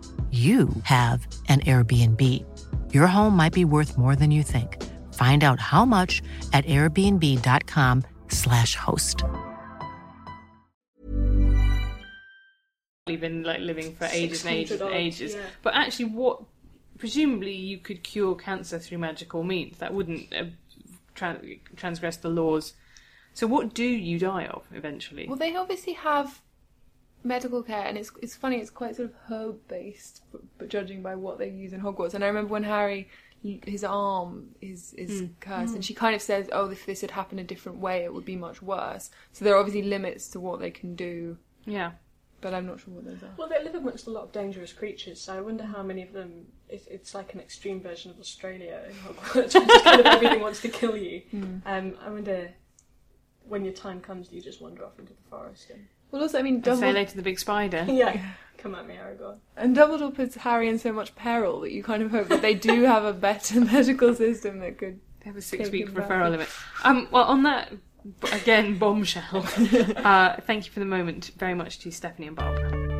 you have an Airbnb. Your home might be worth more than you think. Find out how much at airbnb.com/slash host. been like living for ages and ages and ages. yeah. But actually, what presumably you could cure cancer through magical means that wouldn't uh, tran transgress the laws. So, what do you die of eventually? Well, they obviously have medical care, and it's it's funny. It's quite sort of herb based, but, but judging by what they use in Hogwarts. And I remember when Harry, his arm is is hmm. cursed, and hmm. she kind of says, "Oh, if this had happened a different way, it would be much worse." So there are obviously limits to what they can do, yeah. but I'm not sure what those are. Well, they live amongst a lot of dangerous creatures, so I wonder how many of them. It, it's like an extreme version of Australia in Hogwarts, where just kind of everything wants to kill you. Hmm. Um, I wonder when your time comes, do you just wander off into the forest and Well, also, I mean, And say Dumbledore, hello to the big spider. yeah, come at me, Aragog. and Dumbledore puts Harry in so much peril that you kind of hope that they do have a better medical system that could. They have a six-week him back. referral limit. Um, well, on that, again, bombshell. uh, thank you for the moment very much to Stephanie and Barbara.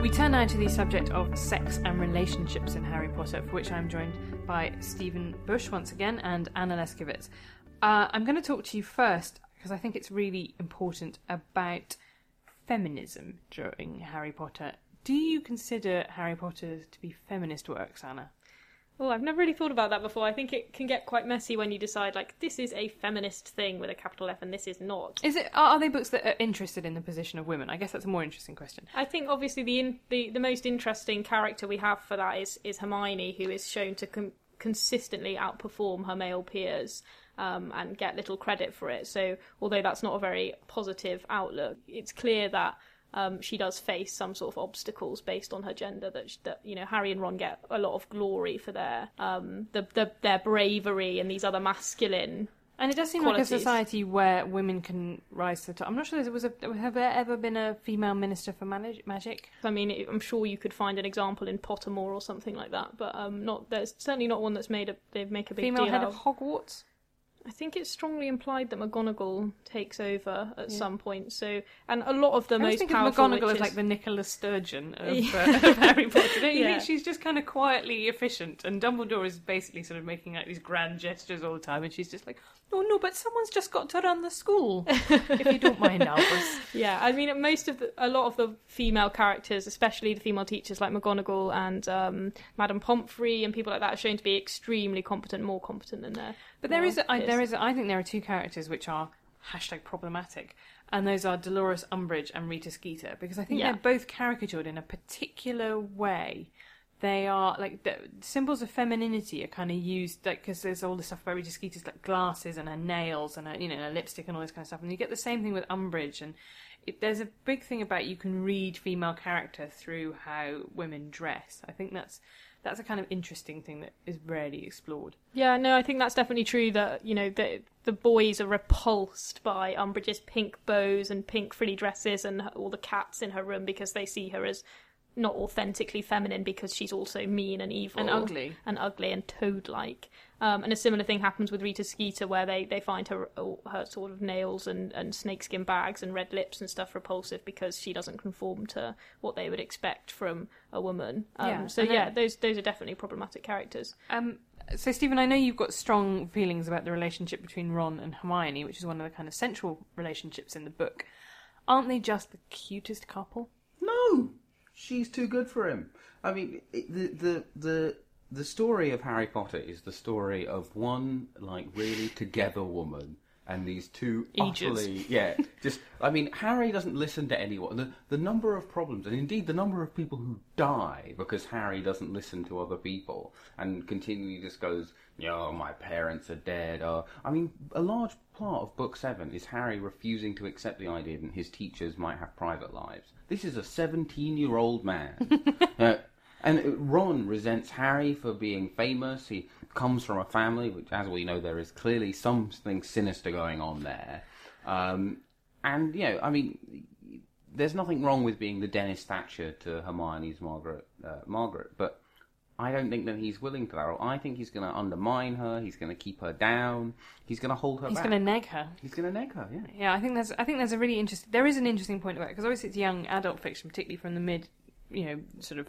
We turn now to the subject of sex and relationships in Harry Potter, for which I'm joined by Stephen Bush once again and Anna Leszkiewicz. Uh, I'm going to talk to you first because I think it's really important about feminism during Harry Potter. Do you consider Harry Potter to be feminist works, Anna? Oh, I've never really thought about that before. I think it can get quite messy when you decide like this is a feminist thing with a capital F and this is not. Is it? Are are they books that are interested in the position of women? I guess that's a more interesting question. I think obviously the in, the the most interesting character we have for that is is Hermione, who is shown to com- consistently outperform her male peers. Um, and get little credit for it. So, although that's not a very positive outlook, it's clear that um, she does face some sort of obstacles based on her gender. That, sh- that you know, Harry and Ron get a lot of glory for their um, the, the, their bravery and these other masculine. And it does seem qualities. like a society where women can rise to the top. I'm not sure there was a. Have there ever been a female minister for magic? I mean, I'm sure you could find an example in Pottermore or something like that, but um, not. There's certainly not one that's made a. They make a big Female head of Hogwarts. I think it's strongly implied that McGonagall takes over at some point. So, and a lot of the I most think of powerful McGonagall witches- like the Nicola Sturgeon of, Yeah. uh, of Harry Potter. Don't you Yeah. think she's just kind of quietly efficient, and Dumbledore is basically sort of making like these grand gestures all the time, and she's just like, "Oh no, but someone's just got to run the school." if you don't mind, Albus. Yeah, I mean, most of the, a lot of the female characters, especially the female teachers like McGonagall and um, Madame Pomfrey and people like that, are shown to be extremely competent, more competent than their. But there male is, a, I, peers. there is, a, I think there are two characters which are hashtag problematic, and those are Dolores Umbridge and Rita Skeeter, because I think Yeah. they're both caricatured in a particular way. They are like the symbols of femininity are kind of used, like because there's all this stuff about Skeeter's like glasses and her nails and her, you know, her lipstick and all this kind of stuff, and you get the same thing with Umbridge. And it, there's a big thing about you can read female character through how women dress. I think that's that's a kind of interesting thing that is rarely explored. Yeah, no, I think that's definitely true. That you know, the the boys are repulsed by Umbridge's pink bows and pink frilly dresses and all the cats in her room because they see her as not authentically feminine because she's also mean and evil And ugly. and ugly and toad-like. Um, and a similar thing happens with Rita Skeeter, where they, they find her her sort of nails and, and snakeskin bags and red lips and stuff repulsive because she doesn't conform to what they would expect from a woman. Um, Yeah, so and yeah, then- those those are definitely problematic characters. Um, so, Stephen, I know you've got strong feelings about the relationship between Ron and Hermione, which is one of the kind of central relationships in the book. Aren't they just the cutest couple? No, she's too good for him. I mean, the the the the story of Harry Potter is the story of one like really together woman and these two Aegis. utterly yeah. Just I mean, Harry doesn't listen to anyone. The the number of problems and indeed the number of people who die because Harry doesn't listen to other people and continually just goes, "Yeah, my parents are dead." Or I mean, a large part of book seven is Harry refusing to accept the idea that his teachers might have private lives. This is a seventeen-year-old man. Uh, and Ron resents Harry for being famous. He comes from a family which, as we know, there is clearly something sinister going on there. Um, and, you know, I mean, there's nothing wrong with being the Denis Thatcher to Hermione's Margaret, uh, Margaret, but I don't think that he's willing to that. role. I think he's going to undermine her. He's going to keep her down. He's going to hold her He's going to neg her. He's going to neg her, yeah. Yeah, I think there's I think there's a really interesting. There is an interesting point about it because obviously it's young adult fiction, particularly from the mid, you know, sort of.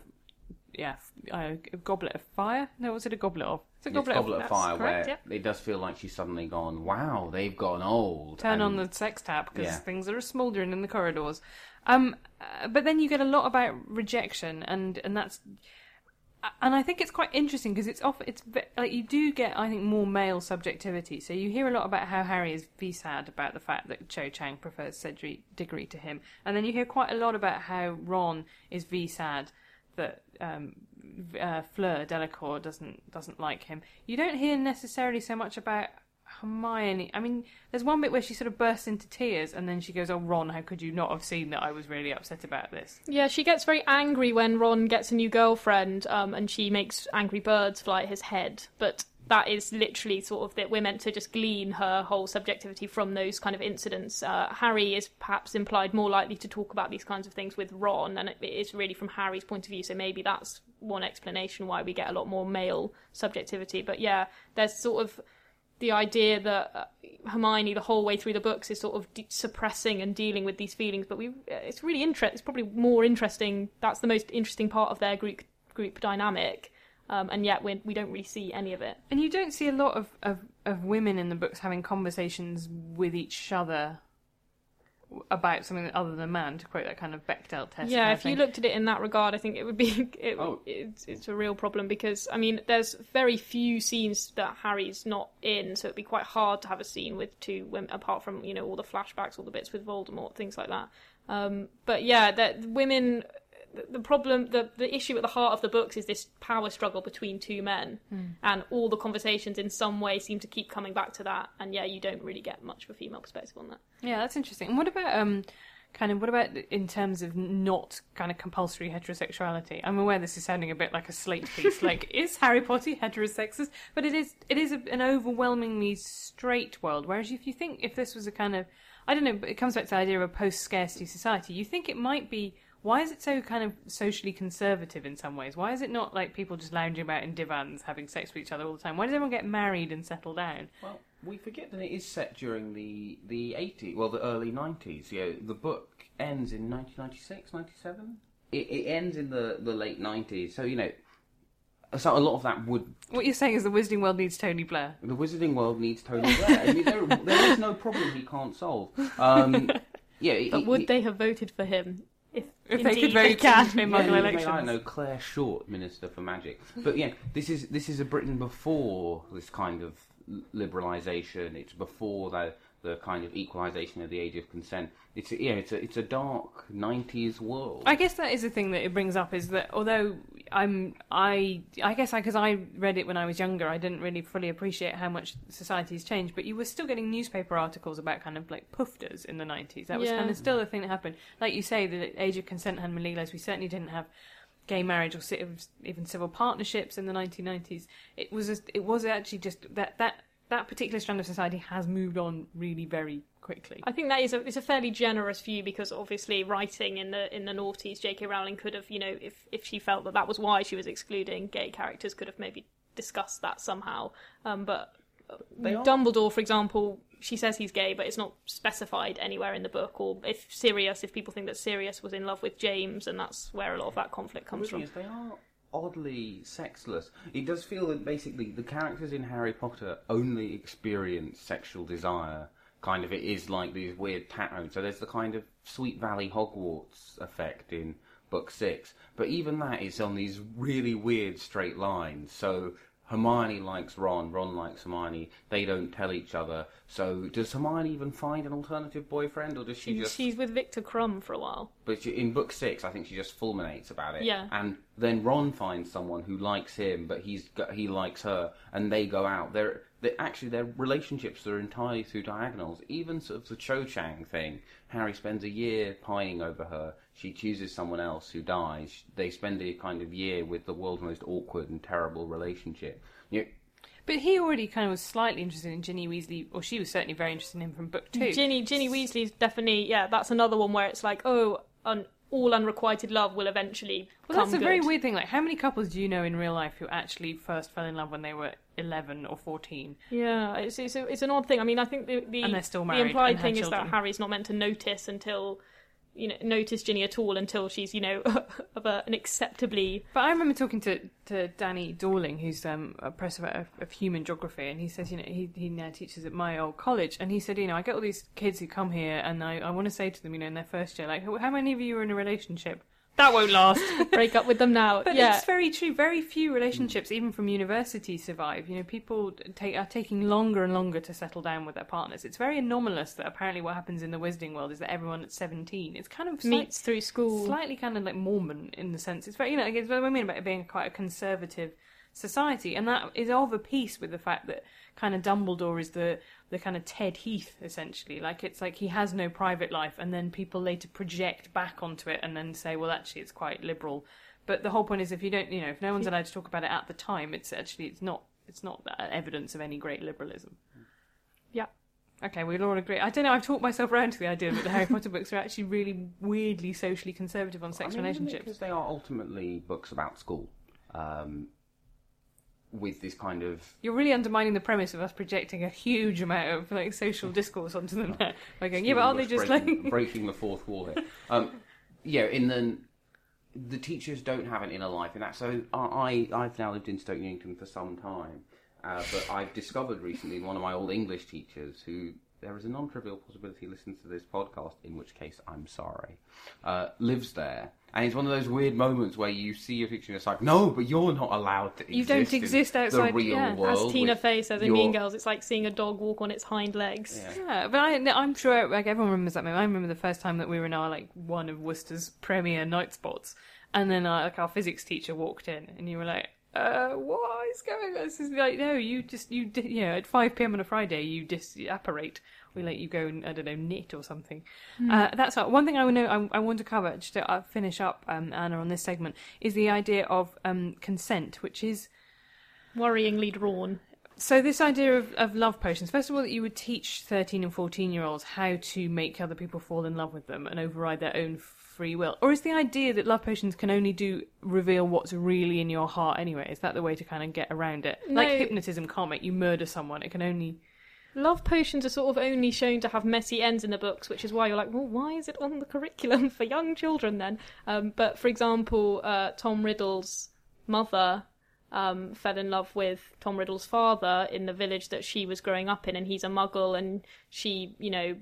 Yeah, uh, goblet of fire. No, was it a goblet of? It's a It's goblet, Goblet of Fire, correct, where yeah. it does feel like she's suddenly gone, wow, they've gone old. turn on the sex tap because Yeah. things are smouldering in the corridors. Um, uh, but then you get a lot about rejection, and and that's and I think it's quite interesting because it's off. It's like you do get, I think, more male subjectivity. So you hear a lot about how Harry is v sad about the fact that Cho Chang prefers Cedric Diggory to him, and then you hear quite a lot about how Ron is v sad that um, uh, Fleur Delacour doesn't doesn't like him. You don't hear necessarily so much about Hermione. I mean, there's one bit where she sort of bursts into tears, and then she goes, "Oh, Ron, how could you not have seen that I was really upset about this?" Yeah, she gets very angry when Ron gets a new girlfriend, um, and she makes angry birds fly at his head. But that is literally sort of that we're meant to just glean her whole subjectivity from those kind of incidents. Uh, Harry is perhaps implied more likely to talk about these kinds of things with Ron, and it is really from Harry's point of view. So maybe that's one explanation why we get a lot more male subjectivity. But yeah, there's sort of the idea that uh, Hermione the whole way through the books is sort of de- suppressing and dealing with these feelings, but we it's really interesting. It's probably more interesting. That's the most interesting part of their group group dynamic, um, and yet we we don't really see any of it. And you don't see a lot of, of, of women in the books having conversations with each other about something other than man, to quote that kind of Bechdel test. Yeah, kind if of you looked at it in that regard, I think it would be it, Oh. it's, it's a real problem because I mean, there's very few scenes that Harry's not in, so it'd be quite hard to have a scene with two women apart from you know all the flashbacks, all the bits with Voldemort, things like that. Um, but yeah, that women. The- problem, the the issue at the heart of the books is this power struggle between two men, and all the conversations in some way seem to keep coming back to that. And yeah, you don't really get much of a female perspective on that. Yeah, that's interesting. And what about um, kind of what about in terms of not kind of compulsory heterosexuality? I'm aware this is sounding a bit like a slate piece. like, is Harry Potter heterosexist? But it is. It is a, an overwhelmingly straight world. Whereas if you think if this was a kind of, I don't know, but it comes back to the idea of a post-scarcity society. You think it might be. Why is it so kind of socially conservative in some ways? Why is it not like people just lounging about in divans having sex with each other all the time? Why does everyone get married and settle down? Well, we forget that it is set during the the 80s, well, the early 90s. Yeah, the book ends in 1996, 97. It, it ends in the, the late 90s, so you know, so a lot of that would What you're saying is the Wizarding World needs Tony Blair. the Wizarding World needs Tony Blair. I mean, there, there is no problem he can't solve. Um, yeah, he- But would he- they have voted for him if, If they could vote they can? in Yeah, Muggle you elections. I don't know Clare Short, Minister for Magic. But yeah, this is this is a Britain before this kind of liberalisation. It's before the the kind of equalisation of the age of consent. It's a, yeah, it's a it's a dark '90s world. I guess that is the thing that it brings up is that although I'm I I guess because I, read it when I was younger, I didn't really fully appreciate how much society's changed. But you were still getting newspaper articles about kind of like pufters in the nineties. That was Yeah. kind of still the thing that happened. Like you say, the age of consent hadn't been legalised. We certainly didn't have gay marriage or even civil partnerships in the 1990s. It was just, it was actually just that that that particular strand of society has moved on really very quickly. I think that is a it's a fairly generous view because obviously writing in the in the noughties, J.K. Rowling could have you know if if she felt that that was why she was excluding gay characters, could have maybe discussed that somehow. Um, but uh, They are- Dumbledore, for example, she says he's gay, but it's not specified anywhere in the book. Or if Sirius, if people think that Sirius was in love with James, and that's where a lot of that conflict comes thing from. is, they are oddly sexless. It does feel that basically the characters in Harry Potter only experience sexual desire. Kind of, it is like these weird tattoos. So there's the kind of Sweet Valley Hogwarts effect in book six, but even that is on these really weird straight lines. So Hermione likes Ron, Ron likes Hermione. They don't tell each other. So does Hermione even find an alternative boyfriend, or does she She's, just? she's with Viktor Krum for a while. But she, in book six, I think she just fulminates about it. Yeah. And then Ron finds someone who likes him, but he's he likes her, and they go out. They're, they actually their relationships are entirely through diagonals. Even sort of the Cho Chang thing. Harry spends a year pining over her. She chooses someone else who dies. They spend a kind of year with the world's most awkward and terrible relationship. You But he already kind of was slightly interested in Ginny Weasley, or she was certainly very interested in him from book two. Ginny Ginny Weasley's definitely yeah. That's another one where it's like oh, un, all unrequited love will eventually Well, come that's a very weird thing. Like, how many couples do you know in real life who actually first fell in love when they were 11 or 14? Yeah, it's it's, a, it's an odd thing. I mean, I think the the, And they're still the implied and had thing is that Harry's not meant to notice until you know notice Ginny at all until she's you know of a, an acceptably But I remember talking to, to Danny Dorling, who's um, a professor of, of human geography, and he says, you know, he, he now teaches at my old college, and he said, you know, I get all these kids who come here, and I, I want to say to them, you know, in their first year, like, how how many of you are in a relationship? That won't last. break up with them now. But yeah, it's very true. Very few relationships, even from university, survive. You know, people take are taking longer and longer to settle down with their partners. It's very anomalous that apparently what happens in the Wizarding world is that everyone at seventeen, it's kind of slight- meets through school. slightly kind of like Mormon in the sense. It's very, you know, it's what I mean about it being quite a conservative society, and that is of a piece with the fact that kind of Dumbledore is the the kind of Ted Heath essentially. Like it's like he has no private life, and then people later project back onto it and then say, well, actually, it's quite liberal. But the whole point is, if you don't, you know, if no one's allowed to talk about it at the time, it's actually it's not it's not evidence of any great liberalism. yeah. Okay, we'll all agree. I don't know. I've talked myself around to the idea that the Harry Potter books are actually really weirdly socially conservative on sex I mean, relationships. because they are ultimately books about school. Um, with this kind of You're really undermining the premise of us projecting a huge amount of like social discourse onto them. By going, yeah, but aren't they just breaking, like breaking the fourth wall here? Um, yeah, in the the teachers don't have an inner life in that. So I I- I've now lived in Stoke Newington for some time, uh, but I've discovered recently one of my old English teachers who there is a non-trivial possibility he listens to this podcast, in which case I'm sorry, uh, lives there. And it's one of those weird moments where you see a fiction, it's like, no, but you're not allowed to You don't in exist outside. the real yeah, world. as Tina with Fey says in your- Mean Girls, it's like seeing a dog walk on its hind legs. Yeah, but I, I'm sure like everyone remembers that moment. I remember the first time that we were in our like one of Worcester's premier night spots, and then uh, like our physics teacher walked in, and you were like, "Uh, what is going on?" This is like, no, you just you di- you know at five pm on a Friday you disapparate. We let you go and I don't know knit or something. Hmm. Uh, that's not, one thing I know I, I want to cover just to uh, finish up um, Anna on this segment is the idea of um, consent, which is Worryingly drawn. so this idea of, of love potions, first of all, that you would teach thirteen and fourteen year olds how to make other people fall in love with them and override their own free will, or is the idea that love potions can only do reveal what's really in your heart anyway? Is that the way to kind of get around it? Like hypnotism can't make you murder someone; it can only. Love potions are sort of only shown to have messy ends in the books, which is why you're like, well, why is it on the curriculum for young children then? Um, but for example, uh, Tom Riddle's mother um, fell in love with Tom Riddle's father in the village that she was growing up in, and he's a muggle, and she, you know,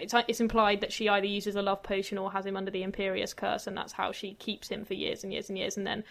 it's, it's implied that she either uses a love potion or has him under the Imperius curse, and that's how she keeps him for years and years and years, and then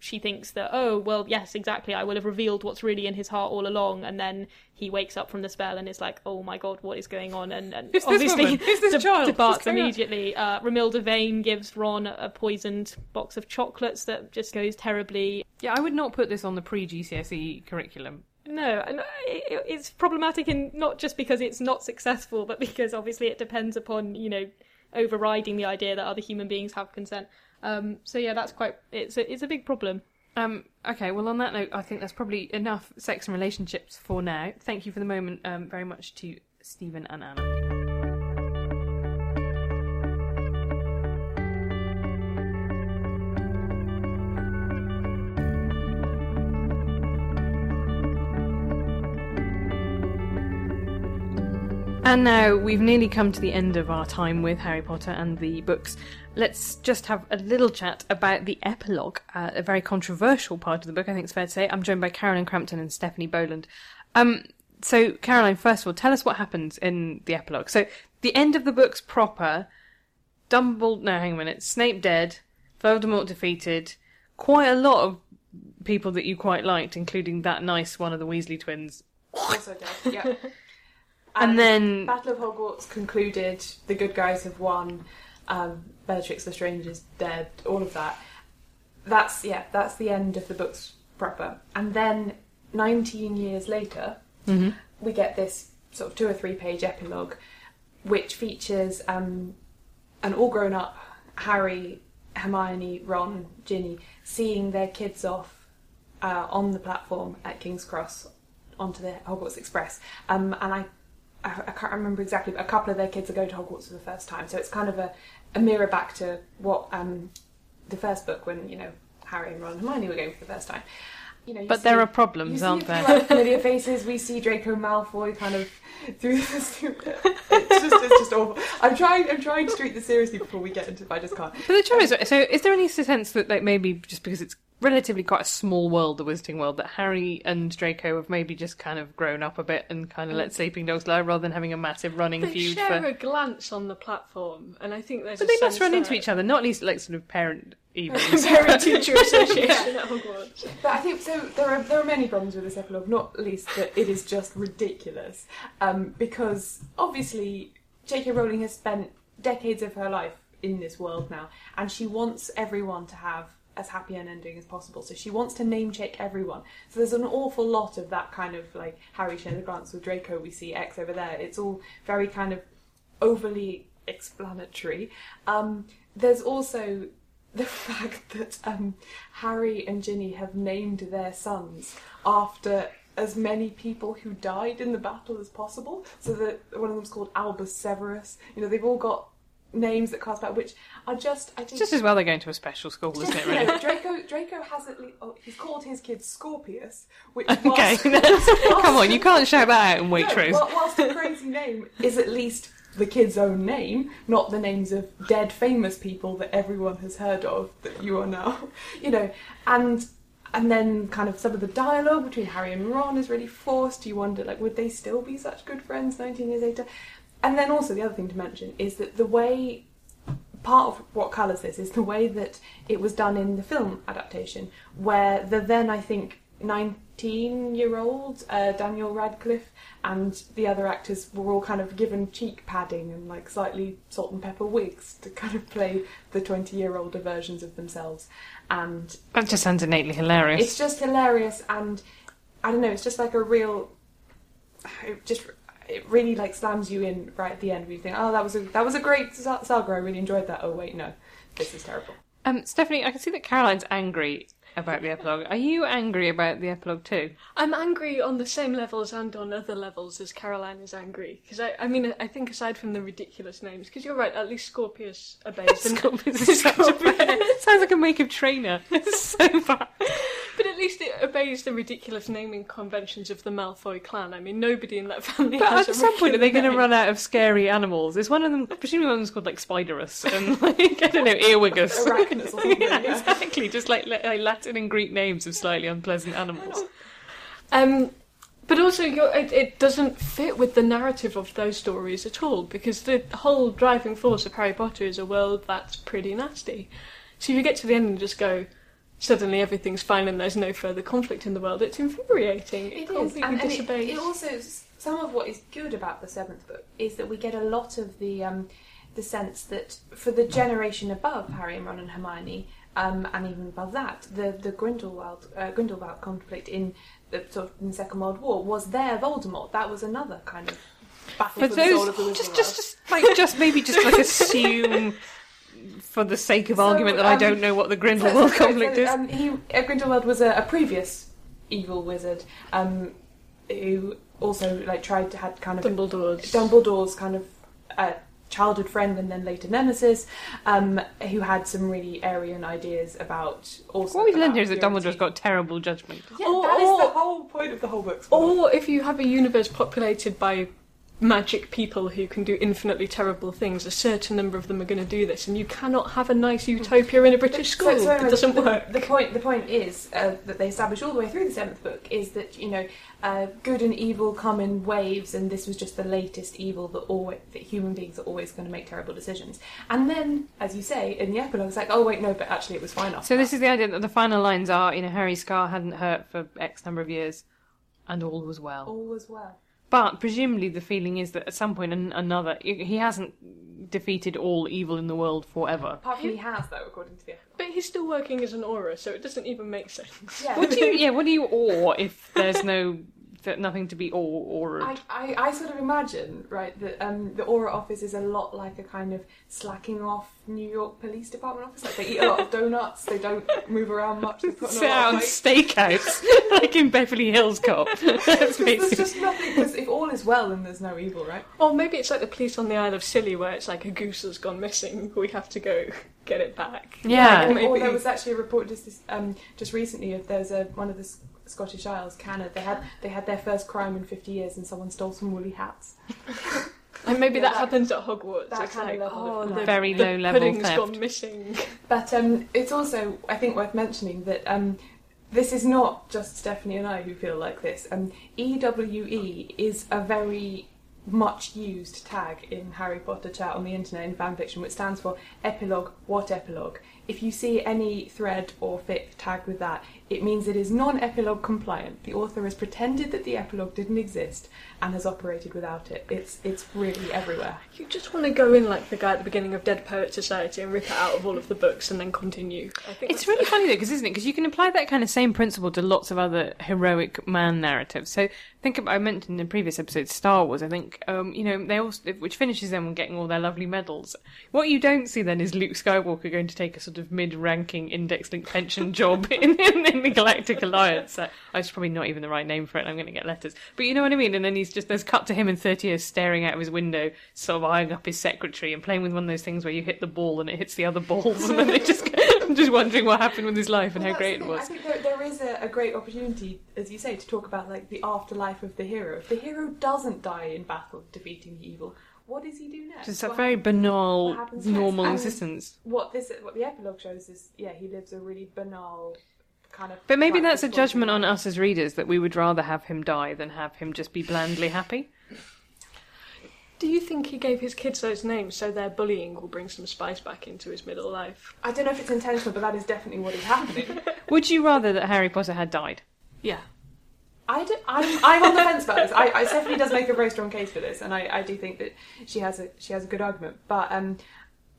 she thinks that oh well yes exactly i will have revealed what's really in his heart all along and then he wakes up from the spell and is like oh my god what is going on and, and Who's this obviously woman? Who's this de- child? What's departs going on? immediately uh, Romilda Vane gives Ron a poisoned box of chocolates that just goes terribly Yeah, I would not put this on the pre GCSE E curriculum. No, and it's problematic in not just because it's not successful, but because obviously it depends upon you know overriding the idea that other human beings have consent. Um, so yeah, that's quite it's a, it's a big problem. Um, okay, well, on that note, I think that's probably enough sex and relationships for now. Thank you for the moment um, very much to Stephen and Anna. And now we've nearly come to the end of our time with Harry Potter and the books. Let's just have a little chat about the epilogue, uh, a very controversial part of the book, I think it's fair to say. I'm joined by Caroline Crampton and Stephanie Boland. Um, so, Caroline, first of all, tell us what happens in the epilogue. So, the end of the book's proper Dumbledore, no, hang on a minute, Snape dead, Voldemort defeated, quite a lot of people that you quite liked, including that nice one of the Weasley twins. Also dead. Yeah. And then- Battle of Hogwarts concluded. The good guys have won. Um, Bellatrix Lestrange is dead. All of that. That's yeah. That's the end of the books proper. And then, nineteen years later, Mm-hmm. we get this sort of two or three page epilogue, which features um, an all grown up Harry, Hermione, Ron, Ginny seeing their kids off uh, on the platform at King's Cross onto the Hogwarts Express. Um, and I, I, I can't remember exactly, but a couple of their kids are going to Hogwarts for the first time. So it's kind of a, a mirror back to what um, the first book when you know Harry and Ron and Hermione were going for the first time. You know, you But there are problems, aren't see there? A few other familiar faces. We see Draco Malfoy kind of through this. It's just, it's just awful. I'm trying. I'm trying to treat this seriously before we get into. it, but I just can't. But the trouble is, so is there any sense that, like, maybe just because it's relatively quite a small world, the Wizarding world, that Harry and Draco have maybe just kind of grown up a bit and kind of let sleeping dogs lie rather than having a massive running They feud share for. a glance on the platform, and I think there's. But a they must sense run into each other, not least like sort of parent evils. Parent teacher association at Hogwarts. But I think so. There are there are many problems with this epilogue. Not least that it is just ridiculous. Um, because obviously J.K. Rowling has spent decades of her life in this world now, and she wants everyone to have as happy an ending as possible. So she wants to name check everyone. So there's an awful lot of that kind of like Harry shares a glance with Draco. We see X over there. It's all very kind of overly explanatory. Um, there's also the fact that um, Harry and Ginny have named their sons after as many people who died in the battle as possible. So that one of them's called Albus Severus. You know, they've all got names that cast back, which are just I think Just as well they're going to a special school, isn't it, really? no, Draco Draco has at least oh, he's called his kid Scorpius, which Okay, whilst- come on, you can't shout that out in Waitrose. whi- whilst a crazy name is at least the kid's own name, not the names of dead famous people that everyone has heard of that you are now, you know, and and then kind of some of the dialogue between Harry and Ron is really forced. You wonder, like, would they still be such good friends 19 years later? And then also the other thing to mention is that the way part of what colours this is the way that it was done in the film adaptation, where the then I think 19 year old uh, Daniel Radcliffe and the other actors were all kind of given cheek padding and like slightly salt and pepper wigs to kind of play the 20 year older versions of themselves. And That just sounds innately hilarious. it's just hilarious and I don't know, it's just like a real it just it really like slams you in right at the end where you think, oh that was a that was a great sa- saga, I really enjoyed that. Oh wait, no. This is terrible. Um, Stephanie, I can see that Caroline's angry about the epilogue. Are you angry about the epilogue too? I'm angry on the same levels and on other levels as Caroline is angry. Because I, I mean, I think aside from the ridiculous names, because you're right, at least Scorpius obeys. them. Scorpius is such a Sounds like a makeup trainer. It's so bad. But at least it obeys the ridiculous naming conventions of the Malfoy clan. I mean, nobody in that family But has at a some point, are they going to run out of scary animals? Is one of them, presumably one of them's called like Spiderus and like, I don't know, Earwigus. Arachnus or something, yeah, yeah. exactly. Just like, like Latin and Greek names of slightly unpleasant animals. Um, but also, you're, it, it doesn't fit with the narrative of those stories at all because the whole driving force of Harry Potter is a world that's pretty nasty. So if you get to the end and just go, suddenly everything's fine and there's no further conflict in the world, it's infuriating. It, It is, and, and it, it also some of what is good about the seventh book is that we get a lot of the um, the sense that for the generation above Harry and Ron and Hermione, um, and even above that, the the Grindelwald uh, Grindelwald conflict in the sort of in the Second World War was their Voldemort. That was another kind of battle For for, the soul those, of the just, World. just, just like, just maybe just like assume, for the sake of So, argument, that I um, don't know what the Grindelwald so- conflict so, is. Um, he, uh, Grindelwald was a, a previous evil wizard um, who also like tried to had kind of Dumbledore's. Dumbledore's kind of uh, childhood friend and then later nemesis, um, who had some really Aryan ideas about also. What we've learned here is that purity. Dumbledore's got terrible judgment. Yeah, Or- that is or- the whole point of the whole book. Or if you have a universe populated by magic people who can do infinitely terrible things, a certain number of them are going to do this, and you cannot have a nice utopia in a British school. So- so it doesn't the, work. The point, the point is uh, that they establish all the way through the seventh book is that you know, uh, good and evil come in waves, and this was just the latest evil that always that human beings are always going to make terrible decisions. And then, as you say in the epilogue, it's like, oh wait, no, but actually it was fine after So this that. is the idea that the final lines are, you know, Harry's scar hadn't hurt for X number of years, and all was well. all was well. But presumably the feeling is that at some point an- another, he hasn't defeated all evil in the world forever. Apart from he has though, according to the epilogue. But he's still working as an Auror, so it doesn't even make sense. Yeah. What do you, yeah, what do you awe if there's no, th- nothing to be awe or I, I, I sort of imagine, right, that um, the Auror office is a lot like a kind of slacking off New York Police Department office. Like they eat a lot of donuts, they don't move around much, they put on a sit lot out of on weight. stakeouts like in Beverly Hills Cop. That's There's basically. just nothing, because if all is well, then there's no evil, right? Or maybe it's like the police on the Isle of Scilly, where it's like a goose has gone missing. We have to go get it back. Yeah. Or, or there was actually a report just this, um, just recently of there's a one of the S- Scottish Isles, Canna. They had they had their first crime in 50 years, and someone stole some woolly hats. And maybe Yeah, that, that- happens at Hogwarts. that it's kind of like, level oh, of the, Very the low level pudding's theft. gone missing. But um, it's also, I think, worth mentioning that um, this is not just Stephanie and I who feel like this. Um, EWE is a very much used tag in Harry Potter chat on the internet in fanfiction, which stands for epilogue, what epilogue. If you see any thread or fic tagged with that, it means it is non epilogue compliant. The author has pretended that the epilogue didn't exist and has operated without it. It's, it's really everywhere. You just want to go in like the guy at the beginning of Dead Poet Society and rip it out of all of the books and then continue. I think It's really funny though, because isn't it? Because you can apply that kind of same principle to lots of other heroic man narratives. So think about I mentioned in previous episodes Star Wars. I think um, you know they all which finishes them getting all their lovely medals. What you don't see then is Luke Skywalker going to take a sort of mid-ranking index-linked pension job in, in, in the Galactic Alliance. Uh, it's probably not even the right name for it. I'm going to get letters, but you know what I mean. And then he's just there's cut to him in 30 years staring out of his window, sort of eyeing up his secretary and playing with one of those things where you hit the ball and it hits the other balls, and then they just I'm just wondering what happened with his life and Well, how great it was. I think there, there is a, a great opportunity, as you say, to talk about like the afterlife of the hero. If the hero doesn't die in battle defeating the evil, what does he do next? Just a What very banal, what happens next? normal And existence. What this, what the epilogue shows is, yeah, he lives a really banal, kind of. But maybe that's a judgment on us as readers that we would rather have him die than have him just be blandly happy. Do you think he gave his kids those names so their bullying will bring some spice back into his middle life? I don't know if it's intentional, but that is definitely what is happening. Would you rather that Harry Potter had died? Yeah. I do, I'm, I'm on the fence about this. I, I, Stephanie does make a very strong case for this, and I, I do think that she has a she has a good argument. But um,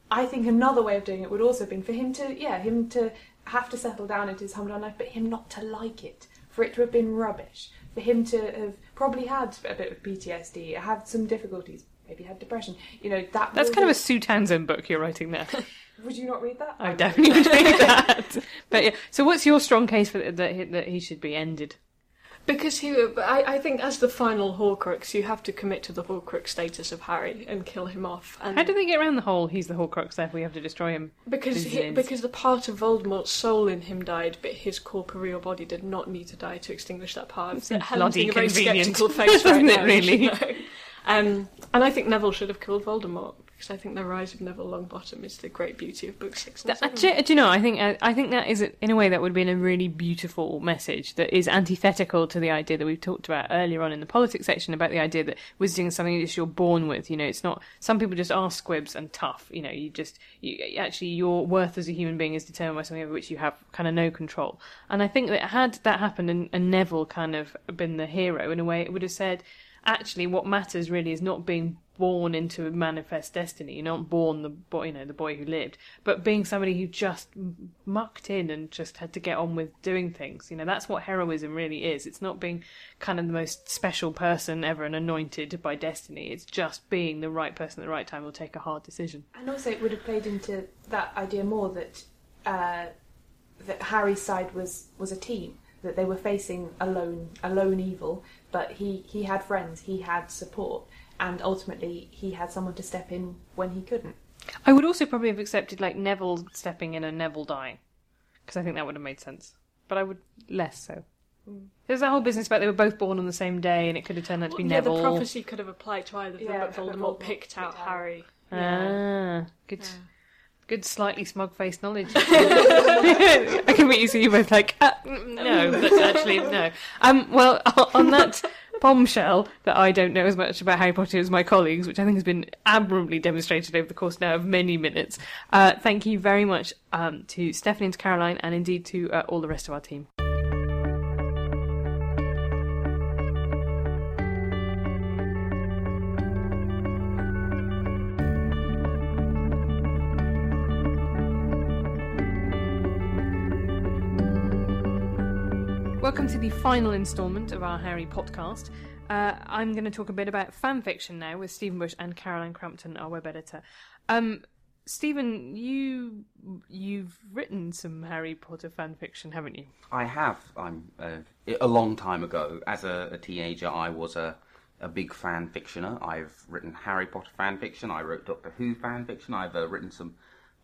I think another way of doing it would also have been for him to yeah him to have to settle down into his humble life, but him not to like it, for it to have been rubbish, for him to have probably had a bit of PTSD, had some difficulties, maybe had depression. You know that. That's kind of a Sue Townsend book you're writing there. Would you not read that? I would definitely would read that. But yeah, so what's your strong case for that that he should be ended? Because he, I, I think as the final Horcrux, you have to commit to the Horcrux status of Harry and kill him off. And How do they get around the whole he's the Horcrux, therefore we have to destroy him? Because he, because the part of Voldemort's soul in him died, but his corporeal body did not need to die to extinguish that part. It's Helen's bloody a very convenient, skeptical face right isn't it, now, you really? should know. Um, and I think Neville should have killed Voldemort because I think the rise of Neville Longbottom is the great beauty of book six. And. Do, you- do you know? I think uh, I think that is in a way that would be a really beautiful message that is antithetical to the idea that we've talked about earlier on in the politics section about the idea that wizarding is something that you're born with. You know, it's not. Some people just are squibs and tough. You know, you just you actually your worth as a human being is determined by something over which you have kind of no control. And I think that had that happened and, and Neville kind of been the hero in a way, it would have said actually what matters really is not being born into a manifest destiny you're not born the boy you know the boy who lived but being somebody who just mucked in and just had to get on with doing things. You know that's what heroism really is. It's not being kind of the most special person ever and anointed by destiny. It's just being the right person at the right time will take a hard decision. And also, it would have played into that idea more that uh, that Harry's side was was a team, that they were facing a lone a lone evil, but he he had friends, he had support, and ultimately he had someone to step in when he couldn't. i would also probably have accepted like neville stepping in and neville dying because i think that would have made sense but i would less so. There's that whole business about they were both born on the same day and it could have turned out to be yeah, neville. the prophecy could have applied to either of them, Yeah, but but Voldemort Voldemort picked out picked out- Harry. Ah, good, good, slightly smug-faced knowledge. I can bet you see you both like, uh, mm, no, but actually no. Um, well, on that bombshell that I don't know as much about Harry Potter as my colleagues, which I think has been admirably demonstrated over the course now of many minutes. Uh, thank you very much um, to Stephanie and to Caroline, and indeed to uh, all the rest of our team. Welcome to the final instalment of our Harry podcast. Uh, I'm going to talk a bit about fan fiction now with Stephen Bush and Caroline Crampton, our web editor. Um, Stephen, you you've written some Harry Potter fan fiction, haven't you? I have. I'm uh, a long time ago. As a, a teenager, I was a a big fan fictioner. I've written Harry Potter fan fiction. I wrote Doctor Who fan fiction. I've uh, written some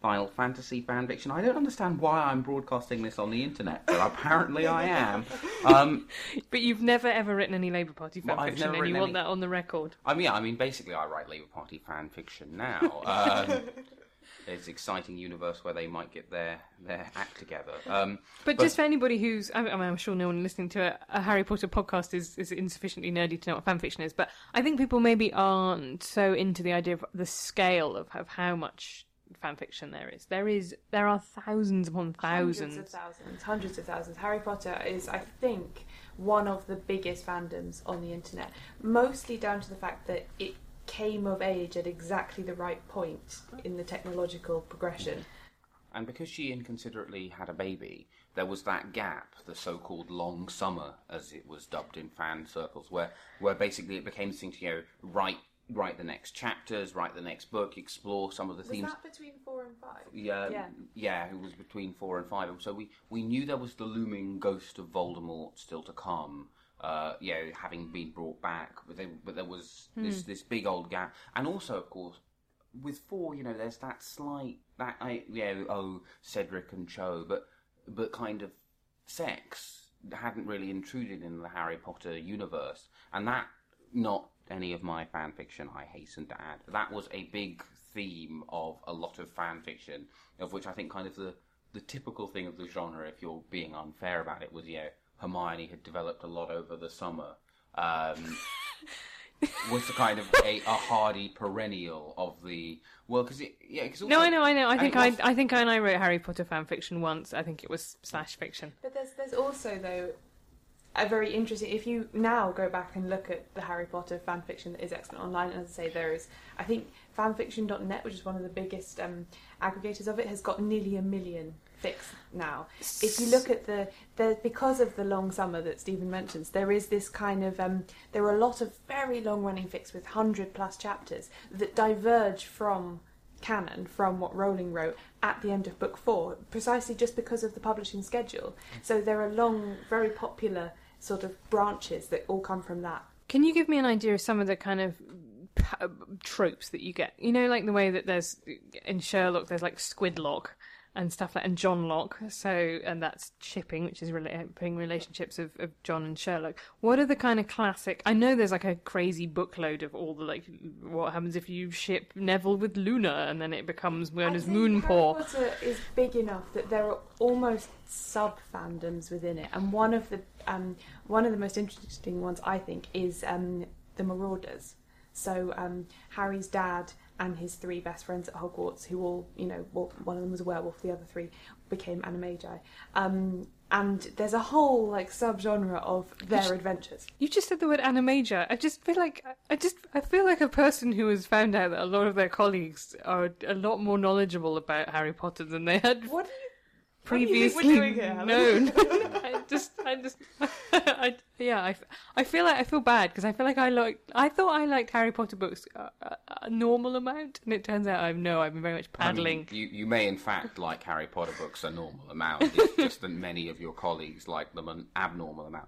Final Fantasy fan fiction. I don't understand why I'm broadcasting this on the internet, but apparently I am. Um, But you've never ever written any Labour Party fan Well, fiction, and you want any- that on the record. I mean, yeah, I mean, basically, I write Labour Party fan fiction now. Um, it's an exciting universe where they might get their their act together. Um, But, just for anybody who's, I mean, I'm sure no one listening to a, a Harry Potter podcast is, is insufficiently nerdy to know what fanfiction is, but I think people maybe aren't so into the idea of the scale of, of how much fanfiction there is. There is, there are thousands upon thousands. Hundreds of thousands, hundreds of thousands. Harry Potter is, I think, one of the biggest fandoms on the internet, mostly down to the fact that it came of age at exactly the right point in the technological progression. And because she inconsiderately had a baby, there was that gap, the so-called long summer, as it was dubbed in fan circles, where where basically it became this thing to you know write write the next chapters, write the next book, explore some of the Was themes. that between four and five? Yeah, Yeah. yeah, it was between four and five. So we, we knew there was the looming ghost of Voldemort still to come. Uh, you know, having been brought back, but, there but there was this this big old gap, and also, of course, with four, you know, there's that slight that I, you know, oh Cedric and Cho, but but kind of sex hadn't really intruded in the Harry Potter universe, and that not any of my fan fiction. I hasten to add that was a big theme of a lot of fan fiction, of which I think kind of the the typical thing of the genre, if you're being unfair about it, was you know Hermione had developed a lot over the summer. Um, was the kind of a, a hardy perennial of the well, because yeah, cause No, I know, I know. I think it I, was- I think I and I wrote Harry Potter fan fiction once. I think it was slash fiction. But there's there's also though a very interesting. If you now go back and look at the Harry Potter fan fiction that is excellent online, and as I say, there is I think fanfiction.net, which is one of the biggest um, aggregators of it, has got nearly a million fics now. If you look at the the because of the long summer that Stephen mentions, there is this kind of um, there are a lot of very long running fics with hundred plus chapters that diverge from canon from what Rowling wrote at the end of book four, precisely just because of the publishing schedule. So there are long, very popular sort of branches that all come from that. Can you give me an idea of some of the kind of tropes that you get? You know, like the way that there's in Sherlock, there's like Squidlock and stuff like, and Johnlock. So, and that's shipping, which is relating relationships of, of John and Sherlock. What are the kind of classic? I know there's like a crazy bookload of all the like, what happens if you ship Neville with Luna, and then it becomes known as Moonpaw. Harry Potter is big enough that there are almost sub fandoms within it, and one of the um, one of the most interesting ones I think is um, the Marauders. So um, Harry's dad and his three best friends at Hogwarts, who all you know, well, one of them was a werewolf, the other three became animagi. Um, and there's a whole like subgenre of their adventures. You just said the word animagia. I just feel like I just I feel like a person who has found out that a lot of their colleagues are a lot more knowledgeable about Harry Potter than they had What you previously we're doing here, known. I just, I just, I, yeah, I, f- I feel like I feel bad because I feel like I like, I thought I liked Harry Potter books a, a, a normal amount, and it turns out I've no, I've been very much I mean, paddling. you, you may in fact like Harry Potter books a normal amount. It's just that many of your colleagues like them an abnormal amount.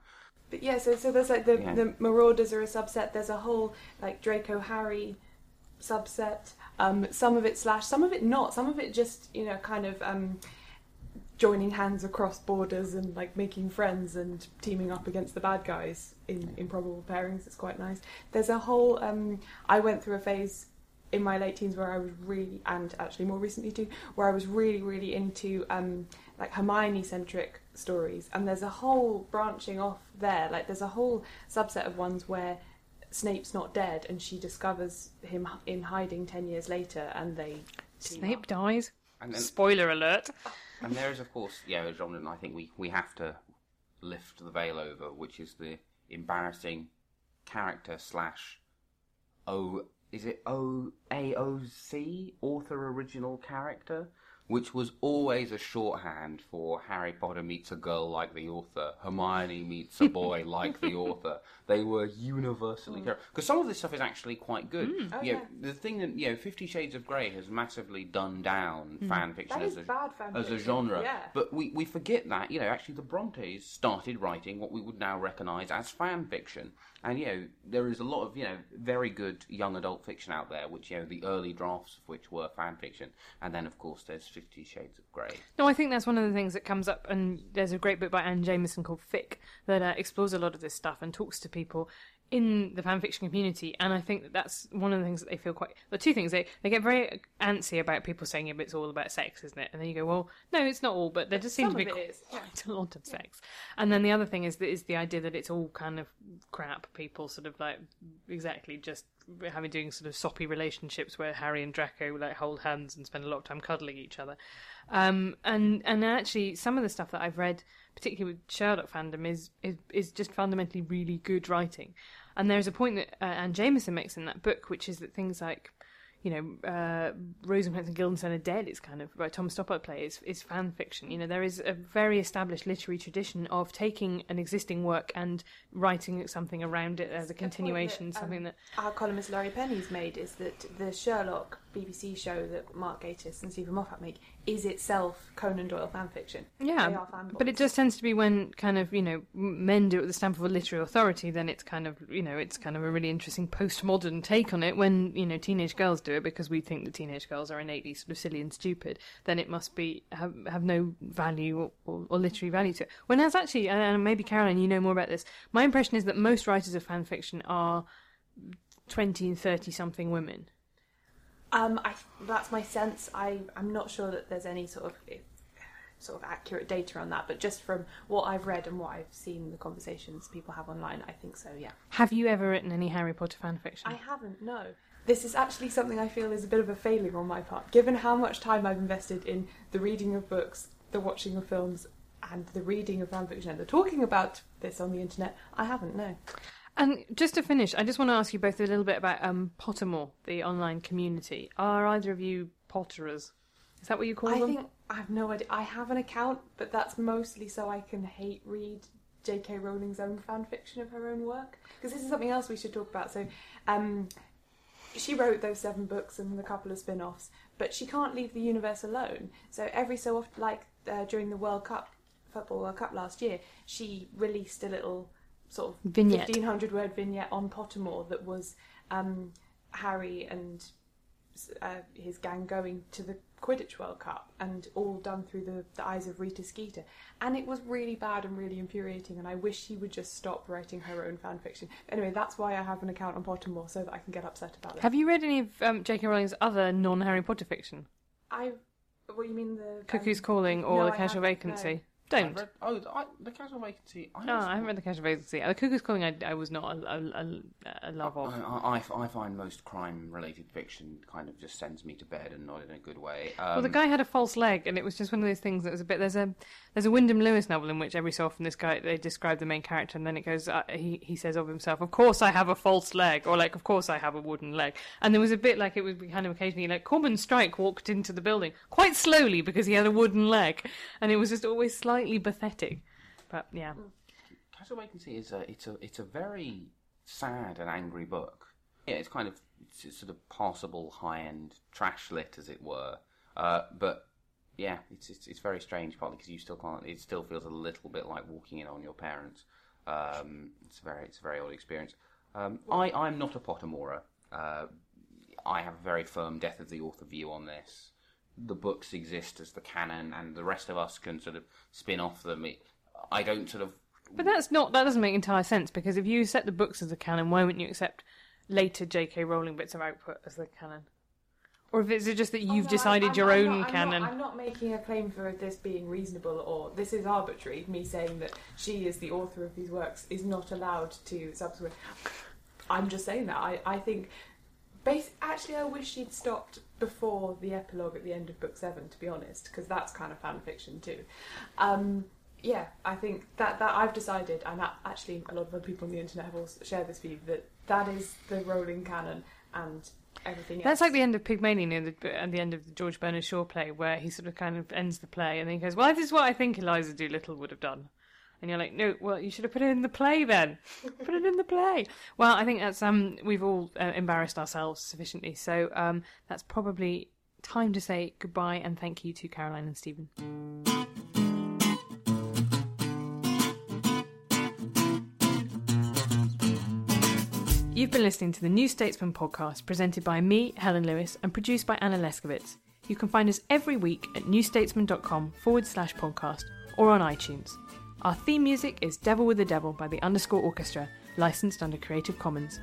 But yeah, so so there's like the Yeah. the Marauders are a subset. There's a whole like Draco Harry subset. Um, some of it slash, some of it not. Some of it just you know kind of um, joining hands across borders and like making friends and teaming up against the bad guys in improbable pairings. It's quite nice. There's a whole. Um, I went through a phase in my late teens where I was really, and actually more recently too, where I was really, really into um, like Hermione centric stories. And there's a whole branching off there. Like there's a whole subset of ones where Snape's not dead and she discovers him in hiding 10 years later and they. Snape up. dies. And then- Spoiler alert. And there is, of course, yeah, a genre that I think we, we have to lift the veil over, which is the embarrassing character slash O. Is it O A O C author original character, which was always a shorthand for Harry Potter meets a girl like the author, Hermione meets a boy like the author. They were universally because some of this stuff is actually quite good. Mm. Oh, you know, yeah. the thing that you know, Fifty Shades of Grey has massively done down fan fiction as a bad fan as a genre. yeah. But we, we forget that, you know, actually the Brontes started writing what we would now recognise as fan fiction. And, you know, there is a lot of, you know, very good young adult fiction out there, which, you know, the early drafts of which were fan fiction. And then, of course, there's Fifty Shades of Grey. No, I think that's one of the things that comes up, and there's a great book by Anne Jamison called Fic that uh, explores a lot of this stuff and talks to people in the fanfiction community. And I think that that's one of the things that they feel quite. The two things they they get very antsy about people saying, "Yeah, it's all about sex, isn't it?" And then you go, "Well, no, it's not all, but there just seems Some to be yeah. quite a lot of sex." And then the other thing is that is the idea that it's all kind of crap. People sort of like exactly just having doing sort of soppy relationships where Harry and Draco like hold hands and spend a lot of time cuddling each other. Um, and and actually, some of the stuff that I've read, particularly with Sherlock fandom, is is, is just fundamentally really good writing. And there's a point that uh, Anne Jamison makes in that book, which is that things like you know, uh, Rosencrantz and Guildenstern are dead. It's kind of by Thomas Stoppard play is is fan fiction. You know, there is a very established literary tradition of taking an existing work and writing something around it as a continuation, that, something um, that our columnist Laurie Penny's made is that the Sherlock BBC show that Mark Gatiss and Steven Moffat make is itself Conan Doyle fan fiction. Yeah, but it just tends to be when kind of you know men do it with the stamp of a literary authority, then it's kind of you know it's kind of a really interesting postmodern take on it. When you know teenage girls do it because we think that teenage girls are innately sort of silly and stupid, then it must be have have no value or, or, or literary value to it. When as actually, and- and maybe Caroline, you know more about this. My impression is that most writers of fan fiction are twenty and thirty something women. Um, I, that's my sense. I, I'm not sure that there's any sort of. sort of accurate data on that, but just from what I've read and what I've seen the conversations people have online, I think so. Yeah. Have you ever written any Harry Potter fan fiction? I haven't. No. This is actually something I feel is a bit of a failure on my part, given how much time I've invested in the reading of books, the watching of films, and the reading of fan fiction and the talking about this on the internet. I haven't. No. And just to finish, I just want to ask you both a little bit about um, Pottermore, the online community. Are either of you Potterers? Is that what you call I them? I think I have no idea. I have an account, but that's mostly so I can hate read J.K. Rowling's own fan fiction of her own work. Because this is something else we should talk about. So, um, she wrote those seven books and a couple of spin-offs, but she can't leave the universe alone. So every so often, like uh, during the World Cup, Football World Cup last year, she released a little sort of Vignette. fifteen hundred word vignette on Pottermore that was um, Harry and uh, his gang going to the Quidditch World Cup, and all done through the, the eyes of Rita Skeeter. And it was really bad and really infuriating, and I wish she would just stop writing her own fan fiction. Anyway, that's why I have an account on Pottermore so that I can get upset about it. Have you read any of um, J.K. Rowling's other non-Harry Potter fiction? I. What you mean the Cuckoo's um, Calling or no, The Casual Vacancy? no. Don't. Read, oh, I, the casual vacancy. I No, I haven't read The Casual Vacancy. The Cuckoo's Calling, I, I was not a, a, a, a love of. I, I, I find most crime-related fiction kind of just sends me to bed and not in a good way. Um, well, the guy had a false leg, and it was just one of those things that was a bit. There's a there's a Wyndham Lewis novel in which every so often this guy they describe the main character, and then it goes uh, he he says of himself, "Of course I have a false leg," or like, "Of course I have a wooden leg." And there was a bit like it would be kind of occasionally like Corbin Strike walked into the building quite slowly because he had a wooden leg, and it was just always slightly pathetic. But yeah, Casual Vacancy is a it's a it's a very sad and angry book. Yeah, it's kind of it's, it's sort of passable high end trash lit as it were. Uh, but yeah, it's, it's it's very strange partly because you still can't. It still feels a little bit like walking in on your parents. Um, it's very it's a very odd experience. Um, I I'm not a Pottermorer. Uh, I have a very firm death of the author view on this. The books exist as the canon, and the rest of us can sort of spin off them. It, I don't sort of but that's not that doesn't make entire sense because if you set the books as a canon, why wouldn't you accept later J.K. Rowling bits of output as the canon? Or if it's just that Oh, you've no, decided I'm- your I'm own not, I'm canon? Not, I'm not making a claim for this being reasonable or this is arbitrary. Me saying that she is the author of these works is not allowed to subsequent. I'm just saying that. I, I think. Bas- actually, I wish she'd stopped before the epilogue at the end of book seven, to be honest, because that's kind of fan fiction too. Um, yeah, I think that, that I've decided, and that actually a lot of other people on the internet have also shared this view, that that is the rolling canon and everything else. That's like the end of Pygmalion and the, and the end of the George Bernard Shaw play, where he sort of kind of ends the play and then he goes, "Well, this is what I think Eliza Doolittle would have done." And you're like, "No, well, you should have put it in the play then. put it in the play." Well, I think that's um, we've all uh, embarrassed ourselves sufficiently, so um, that's probably time to say goodbye and thank you to Caroline and Stephen. You've been listening to the New Statesman podcast presented by me, Helen Lewis, and produced by Anna Leszkiewicz. You can find us every week at newstatesman.com forward slash podcast or on iTunes. Our theme music is Devil with the Devil by the Underscore Orchestra, licensed under Creative Commons.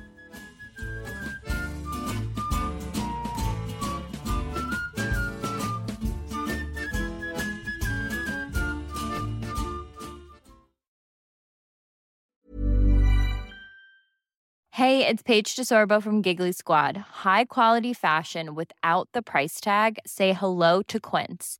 Hey, it's Paige DeSorbo from Giggly Squad. High quality fashion without the price tag. Say hello to Quince.